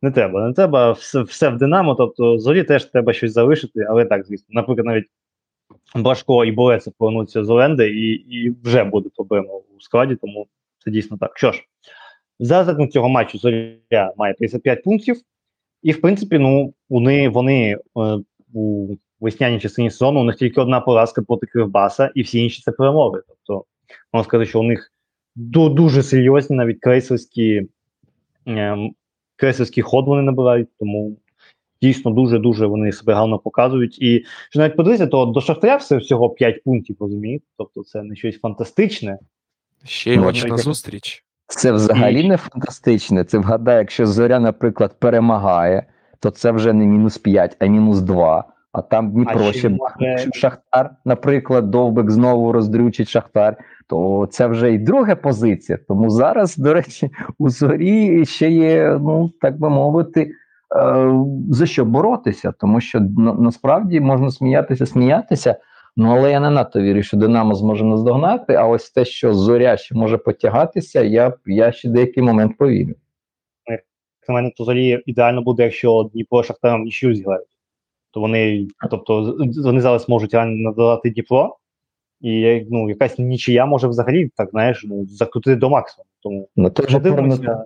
Не треба, не треба все, все в Динамо, тобто зорі теж треба щось залишити, але так, звісно. Наприклад, навіть Башко і Болеца повернуться з оренди, і, і вже буде проблема у складі, тому це дійсно так. Що ж, за цього матчу Зоря має 35 пунктів, і, в принципі, ну, вони, вони е, у весняній частині сезону у них тільки одна поразка проти Кривбаса, і всі інші це перемоги. Тобто, можна сказати, що у них дуже серйозні навіть крейсерські, ем, крейсерський ход вони набирають, тому дійсно дуже-дуже вони себе гарно показують. І що навіть подивитися, то до Шахтаря все всього 5 пунктів, розумієте? Тобто це не щось фантастичне. Ще й Ну, очна зустріч. Це взагалі не фантастичне. Це вгадай, якщо зоря, наприклад, перемагає, то це вже не мінус 5, а мінус 2. А там Дніпро А ще ще бахне Шахтар, наприклад, Довбик знову роздрючить Шахтар, то це вже і друга позиція. Тому зараз, до речі, у зорі ще є, ну так би мовити, е, за що боротися, тому що на, насправді можна сміятися, сміятися. Ну, але я не надто вірю, що Динамо зможе наздогнати. А ось те, що зоря ще може потягатися, я, я ще деякий момент повірю. Для мене то взагалі ідеально буде, якщо Дніпро з Шахтарем нічию зіграють. То вони, тобто, вони зараз можуть реально надавати Дніпро, і ну, якась нічия може взагалі, так знаєш, ну, закрутити до максимуму. Тому, Ну, то Подивимося.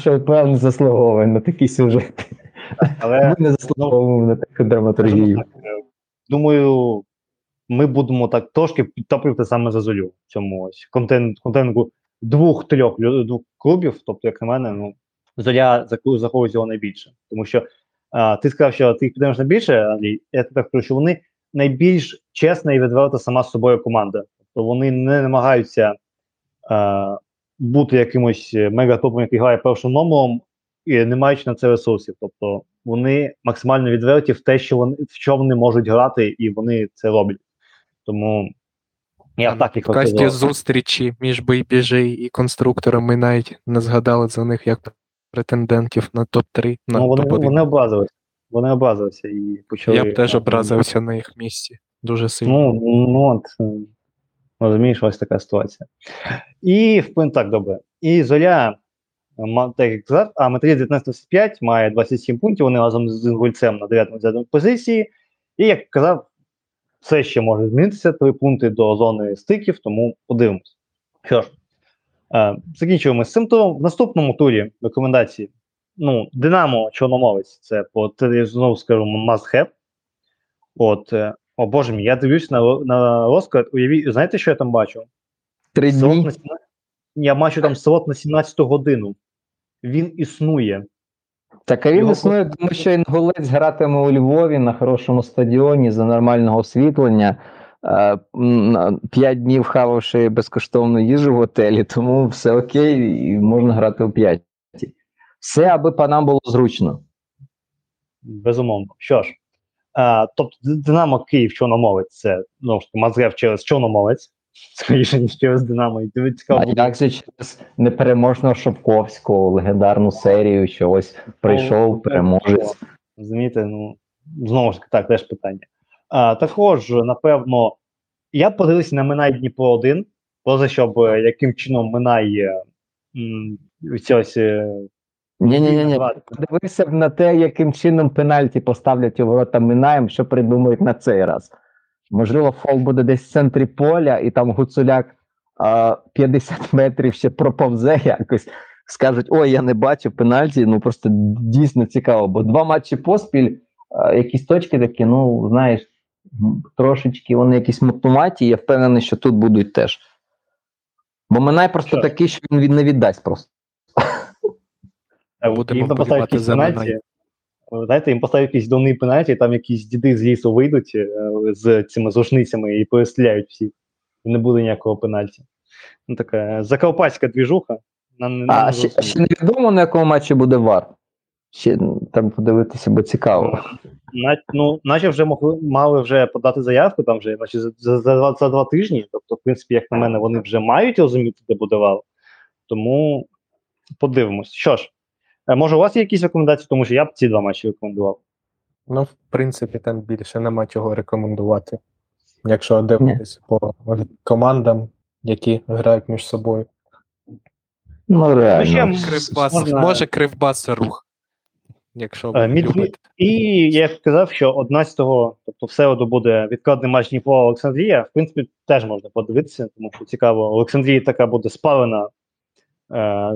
що певно заслуговує на такий сюжет. але Ми не заслуговуємо на таку драматургію. так, е, думаю, ми будемо так трошки підтоплювати саме за Зорю в цьому ось контент, контенту двох-трьох двох клубів. Тобто, як на мене, ну, заку- заховує його найбільше. Тому що а, ти сказав, що ти їх підтримуєш найбільше, Андрій. Я так кажу, що вони найбільш чесна і відверта сама з собою команда. Тобто вони не намагаються а, бути якимось мегатопом, який грає першим номером, і не маючи на це ресурсів. Тобто вони максимально відверті в те, що вони в що вони можуть грати, і вони це роблять. Тому я так їх В касті зустрічі між BBJ і конструктором ми навіть не згадали за них як претендентів на топ-3, на Ну, вони, топ-1. вони образилися. Вони образилися і почали. Я б теж образився на їх місці. Дуже сильно. Ну, ну от, е, розумієш, ось така ситуація. І в так, добре. І Зоря, е, так як казав, а Металіст 1925 має 27 пунктів, вони разом з Інгульцем на 9 позиції. І як казав, все ще може змінитися, три пункти до зони стиків, тому подивимось. Що ж, е, закінчуємо з цим туром. В наступному турі рекомендації. Ну, Динамо Чорноморець, це по я знову скажу must have. От, е, о боже мій, я дивлюсь на, на розклад. Уявіть, знаєте, що я там бачу? Три Слот дні. на 17 Я бачу там слот на 17 годину. Він існує. Так, а він Його існує, тому що інгулець гратиме у Львові на хорошому стадіоні за нормального освітлення. е, П'ять днів хававши безкоштовну їжу в готелі, тому все окей, і можна грати у п'ять. Все, аби панам було зручно. Безумовно. Що ж, а, тобто Динамо Київ Чорноморець це ну, Мазрев через Чорноморець, скоріше, ніж через Динамо. І дивіться, цікаво А як же через непереможного Шовковського, легендарну серію, що ось прийшов переможець. Розумієте, ну знову ж таки, так, теж питання. А, також, напевно, я б подивився на Минай Дніпро 1, просто щоб е, яким чином Минай е, м, ці ось, е, Ні, ні, ні, ні. б на те, яким чином пенальті поставлять у ворота Минаєм, що придумають на цей раз. Можливо, фол буде десь в центрі поля, і там Гуцуляк а, 50 метрів ще проповзе якось. Скажуть, ой, я не бачив пенальті. Ну просто дійсно цікаво, бо два матчі поспіль, а, якісь точки такі, ну знаєш, трошечки вони якісь мотнуваті, я впевнений, що тут будуть теж. Бо Минай просто Що такий, що він не віддасть просто. Будемо їм поставити якісь пенальті. Знаєте, їм поставить якісь дурні пенальті, там якісь діди з лісу вийдуть е, з цими зушницями і перестріляють всіх. І не буде ніякого пенальті. Ну, така закарпатська двіжуха. Нам, не- нам А не ще, ще невідомо, на якому матчі буде вар. Ще там подивитися, бо цікаво. На, ну, наче вже могли мали вже подати заявку там вже, наче за, за, за, два, за два тижні. Тобто, в принципі, як на мене, вони вже мають розуміти, де буде вал. Тому подивимось. Що ж, може, у вас є якісь рекомендації, тому що я б ці два матчі рекомендував. Ну, в принципі, там більше нема чого рекомендувати. Якщо дивитися по командам, які грають між собою. Ну, реально. м- Кривбас, можна- може Кривбас рух. Якщо ви Е, мід- любите. І я казав, що 11-го, тобто в середу буде відкладний матч Дніпро Олександрія. В принципі, теж можна подивитися, тому що цікаво. Олександрія така буде спалена. Е,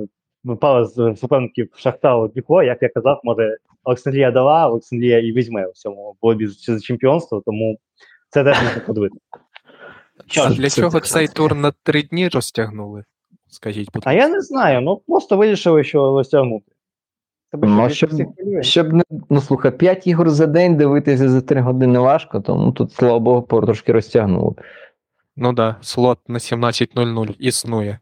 випала з суперників Шахтару Дніпро. Як я казав, може Олександрія дала, Олександрія і візьме в цьому боротьбі за чемпіонство, тому це теж можна подивитися. Що А для це чого цей тур на три дні розтягнули? Скажіть, будь ласка. А я не знаю, ну просто вирішили, що розтягнути. Ну, щоб- Щоб не ну слухай, 5 ігор за день дивитися за 3 години важко, тому тут, слава Богу, трошки розтягнули. Ну да, слот на 17.00 існує.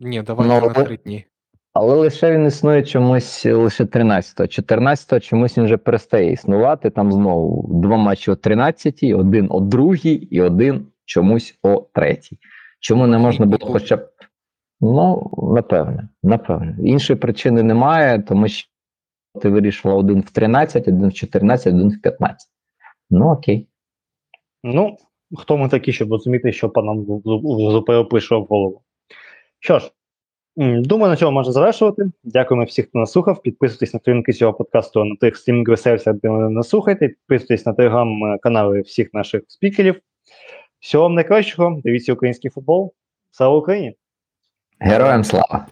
Ні, давайте Ну, на але- три дні. Але лише він існує чомусь лише 13-го. 14-го чомусь він вже перестає існувати. Там знову два матчі о 13-й, один о 2-й і один чомусь о 3-й. Чому не можна було хоча б. Ну, напевне, напевне. Іншої причини немає, тому що ти вирішила один в 13, один в 14, один в 15. Ну, окей. Ну, хто ми такі, щоб розуміти, що панам ЗУП пише в голову. Що ж, думаю, на цьому можна завершувати. Дякуємо всіх, хто нас слухав. Підписуйтесь на сторінки цього подкасту на тих стрімінгових сервісах, де ви нас слухаєте. Підписуйтесь на телеграм-канали всіх наших спікерів. Всього вам найкращого. Дивіться український футбол. Слава Україні! Героям слава!